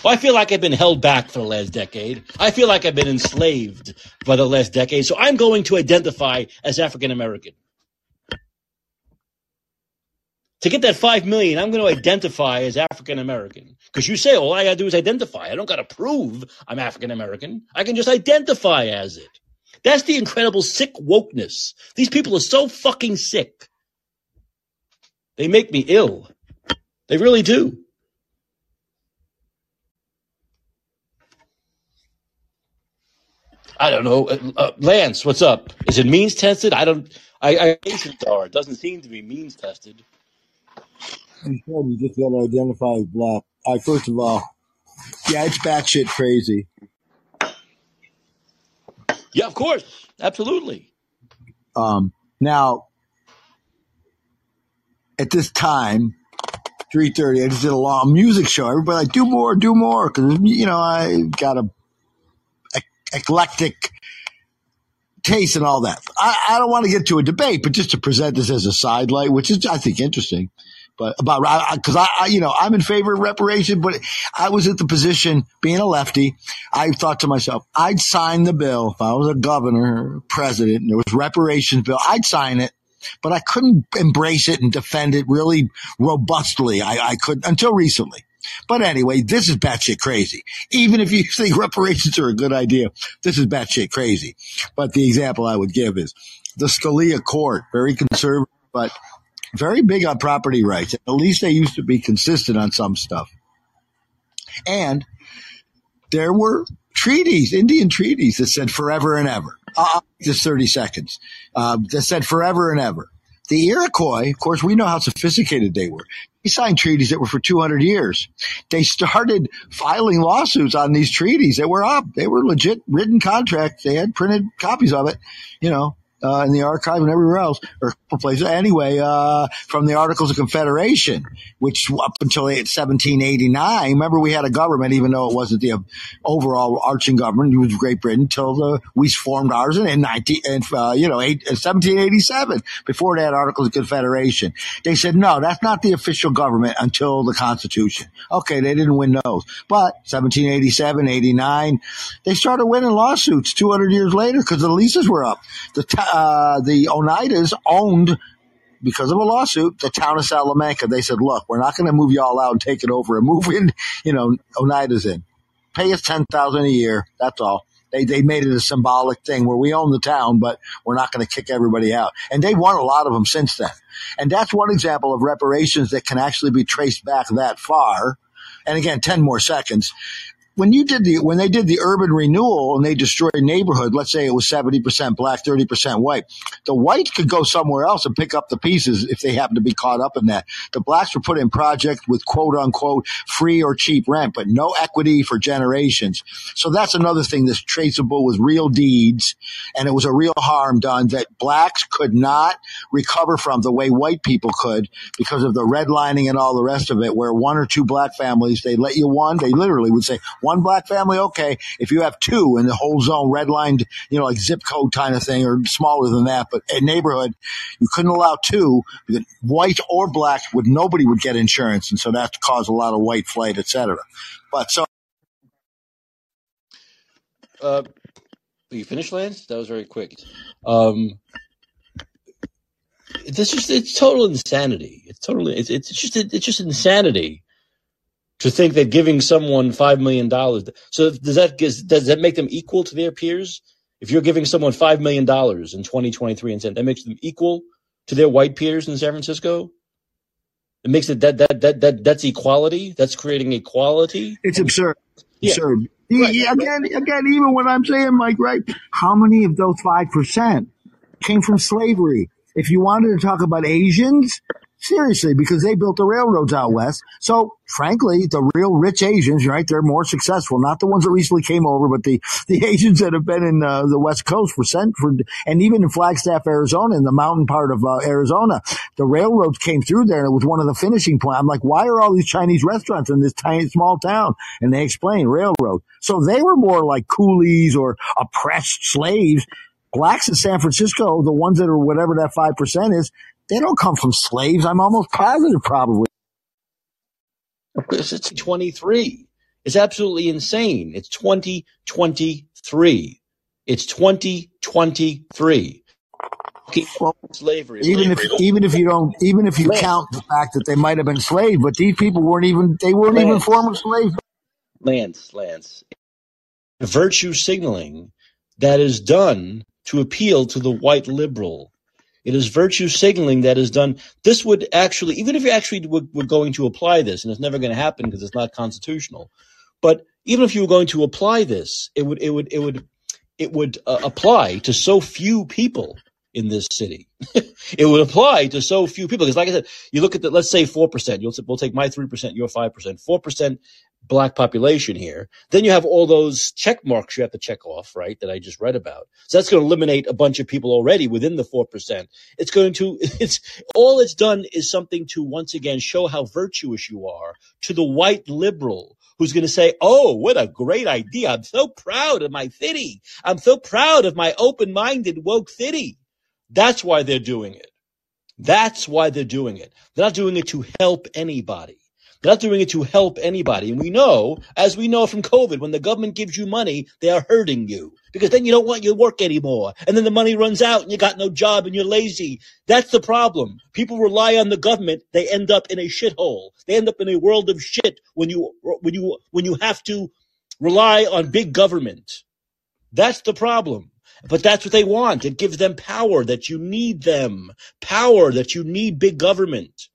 Well, I feel like I've been held back for the last decade. I feel like I've been enslaved for the last decade. So I'm going to identify as African American. To get that five million, I'm going to identify as African American. Because you say all I gotta do is identify. I don't gotta prove I'm African American. I can just identify as it. That's the incredible sick wokeness. These people are so fucking sick. They make me ill. They really do. I don't know. Uh, uh Lance, what's up? Is it means tested? I don't. I, I It doesn't seem to be means tested. You just got to identify as black. I first of all, yeah, it's batshit crazy. Yeah, of course, absolutely. Um, now, at this time, three thirty, I just did a long music show. Everybody like, do more, do more, because you know I got a, a eclectic taste and all that. I, I don't want to get to a debate, but just to present this as a sidelight, which is I think interesting but about because I, I, you know, I'm in favor of reparation, but I was at the position being a lefty. I thought to myself, I'd sign the bill if I was a governor, or president, and there was reparations bill. I'd sign it, but I couldn't embrace it and defend it really robustly. I, I could until recently. But anyway, this is batshit crazy. Even if you think reparations are a good idea, this is batshit crazy. But the example I would give is the Scalia court, very conservative, but very big on property rights. At least they used to be consistent on some stuff. And there were treaties, Indian treaties that said forever and ever. Uh, just 30 seconds. Uh, that said forever and ever. The Iroquois, of course, we know how sophisticated they were. They signed treaties that were for 200 years. They started filing lawsuits on these treaties that were up. They were legit written contracts. They had printed copies of it, you know, uh, in the archive and everywhere else, or places. Anyway, uh, from the Articles of Confederation, which up until 1789, remember we had a government, even though it wasn't the overall arching government, it was Great Britain, until we formed ours in 19, uh, you know, eight, 1787, before that Articles of Confederation. They said, no, that's not the official government until the Constitution. Okay, they didn't win those. But 1787, 89, they started winning lawsuits 200 years later because the leases were up. The t- uh, the Oneidas owned because of a lawsuit, the town of Salamanca. They said, look, we're not going to move you all out and take it over and move in, you know, Oneida's in. Pay us 10000 a year. That's all. They, they made it a symbolic thing where we own the town, but we're not going to kick everybody out. And they've won a lot of them since then. And that's one example of reparations that can actually be traced back that far. And again, 10 more seconds when you did the when they did the urban renewal and they destroyed a neighborhood, let's say it was seventy percent black, thirty percent white, the whites could go somewhere else and pick up the pieces if they happen to be caught up in that. The blacks were put in projects with quote unquote free or cheap rent, but no equity for generations. So that's another thing that's traceable with real deeds, and it was a real harm done that blacks could not recover from the way white people could because of the redlining and all the rest of it. Where one or two black families they let you one, they literally would say one black family, okay. If you have two in the whole zone, redlined, you know, like zip code kind of thing, or smaller than that, but a neighborhood, you couldn't allow two, white or black, would nobody would get insurance, and so that caused a lot of white flight, etc. But so. Uh, you finished, Lance? That was very quick. Um, this is it's total insanity. It's totally it's it's just it's just insanity to think that giving someone five million dollars. So does that does that make them equal to their peers? If you're giving someone five million dollars in 2023 and that makes them equal to their white peers in San Francisco. It makes it that that that that that's equality. That's creating equality. It's absurd. Yeah. Absurd. Right. Again, again, even when I'm saying, Mike, right? How many of those five percent came from slavery? If you wanted to talk about Asians, Seriously, because they built the railroads out west. So frankly, the real rich Asians, right? They're more successful, not the ones that recently came over, but the, the Asians that have been in uh, the West Coast for cent for, and even in Flagstaff, Arizona, in the mountain part of uh, Arizona, the railroads came through there and it was one of the finishing points. I'm like, why are all these Chinese restaurants in this tiny, small town? And they explain railroad. So they were more like coolies or oppressed slaves blacks in San Francisco, the ones that are whatever that 5% is, they don't come from slaves. I'm almost positive, probably. Of course, it's 23. It's absolutely insane. It's 2023. It's 2023. Well, slavery. Even slavery. if even if you don't even if you Lance. count the fact that they might have been slaves, but these people weren't even they weren't Lance. even former slaves. Lance, Lance, virtue signaling that is done to appeal to the white liberal it is virtue signaling that is done. This would actually, even if you actually were, were going to apply this, and it's never going to happen because it's not constitutional, but even if you were going to apply this, it would, it would, it would, it would uh, apply to so few people in this city. it would apply to so few people. Because like I said, you look at the, let's say 4%, you'll, we'll take my 3%, your 5%, 4% black population here. Then you have all those check marks you have to check off, right? That I just read about. So that's going to eliminate a bunch of people already within the 4%. It's going to, it's all it's done is something to once again show how virtuous you are to the white liberal who's going to say, Oh, what a great idea. I'm so proud of my city. I'm so proud of my open minded woke city. That's why they're doing it. That's why they're doing it. They're not doing it to help anybody. They're not doing it to help anybody. And we know, as we know from COVID, when the government gives you money, they are hurting you because then you don't want your work anymore. And then the money runs out and you got no job and you're lazy. That's the problem. People rely on the government. They end up in a shithole. They end up in a world of shit when you, when you, when you have to rely on big government. That's the problem. But that's what they want. It gives them power that you need them. Power that you need big government.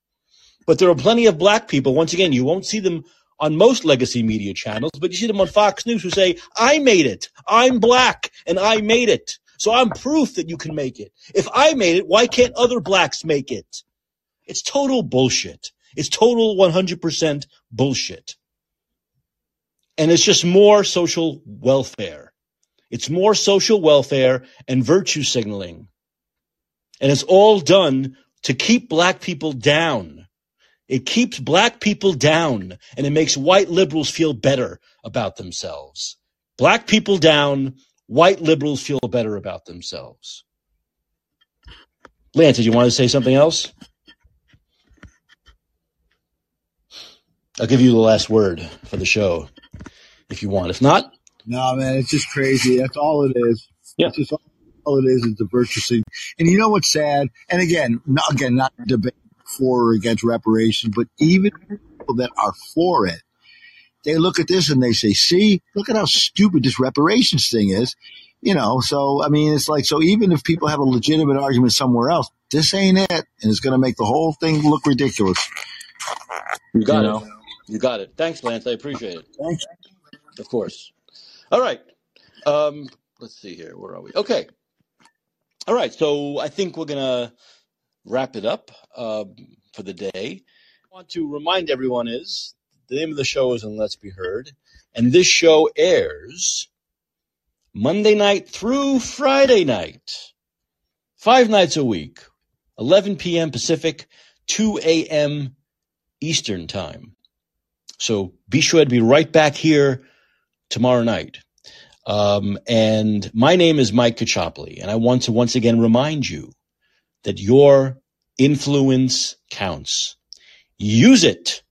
But there are plenty of black people. Once again, you won't see them on most legacy media channels, but you see them on Fox News who say, I made it. I'm black and I made it. So I'm proof that you can make it. If I made it, why can't other blacks make it? It's total bullshit. It's total 100% bullshit. And it's just more social welfare. It's more social welfare and virtue signaling. And it's all done to keep black people down. It keeps black people down and it makes white liberals feel better about themselves. Black people down, white liberals feel better about themselves. Lance, did you want to say something else? I'll give you the last word for the show if you want. If not, No, man, it's just crazy. That's all it is. Yeah. It's just all, all it is is the virtue signaling. And you know what's sad? And again, not, again, not debate for or against reparations, but even people that are for it, they look at this and they say, see, look at how stupid this reparations thing is. You know, so I mean, it's like, so even if people have a legitimate argument somewhere else, this ain't it. And it's going to make the whole thing look ridiculous. you got You it. You got it. Thanks, Lance. I appreciate it. Thanks. Of course. All right. Um, let's see here. Where are we? Okay. All right. So I think we're gonna wrap it up um, for the day. I want to remind everyone is the name of the show is and Let's Be Heard, and this show airs Monday night through Friday night, five nights a week, 11 p.m. Pacific, 2 a.m. Eastern time. So be sure to be right back here tomorrow night. Um, and my name is Mike Caccioppoli, and I want to once again remind you that your influence counts. Use it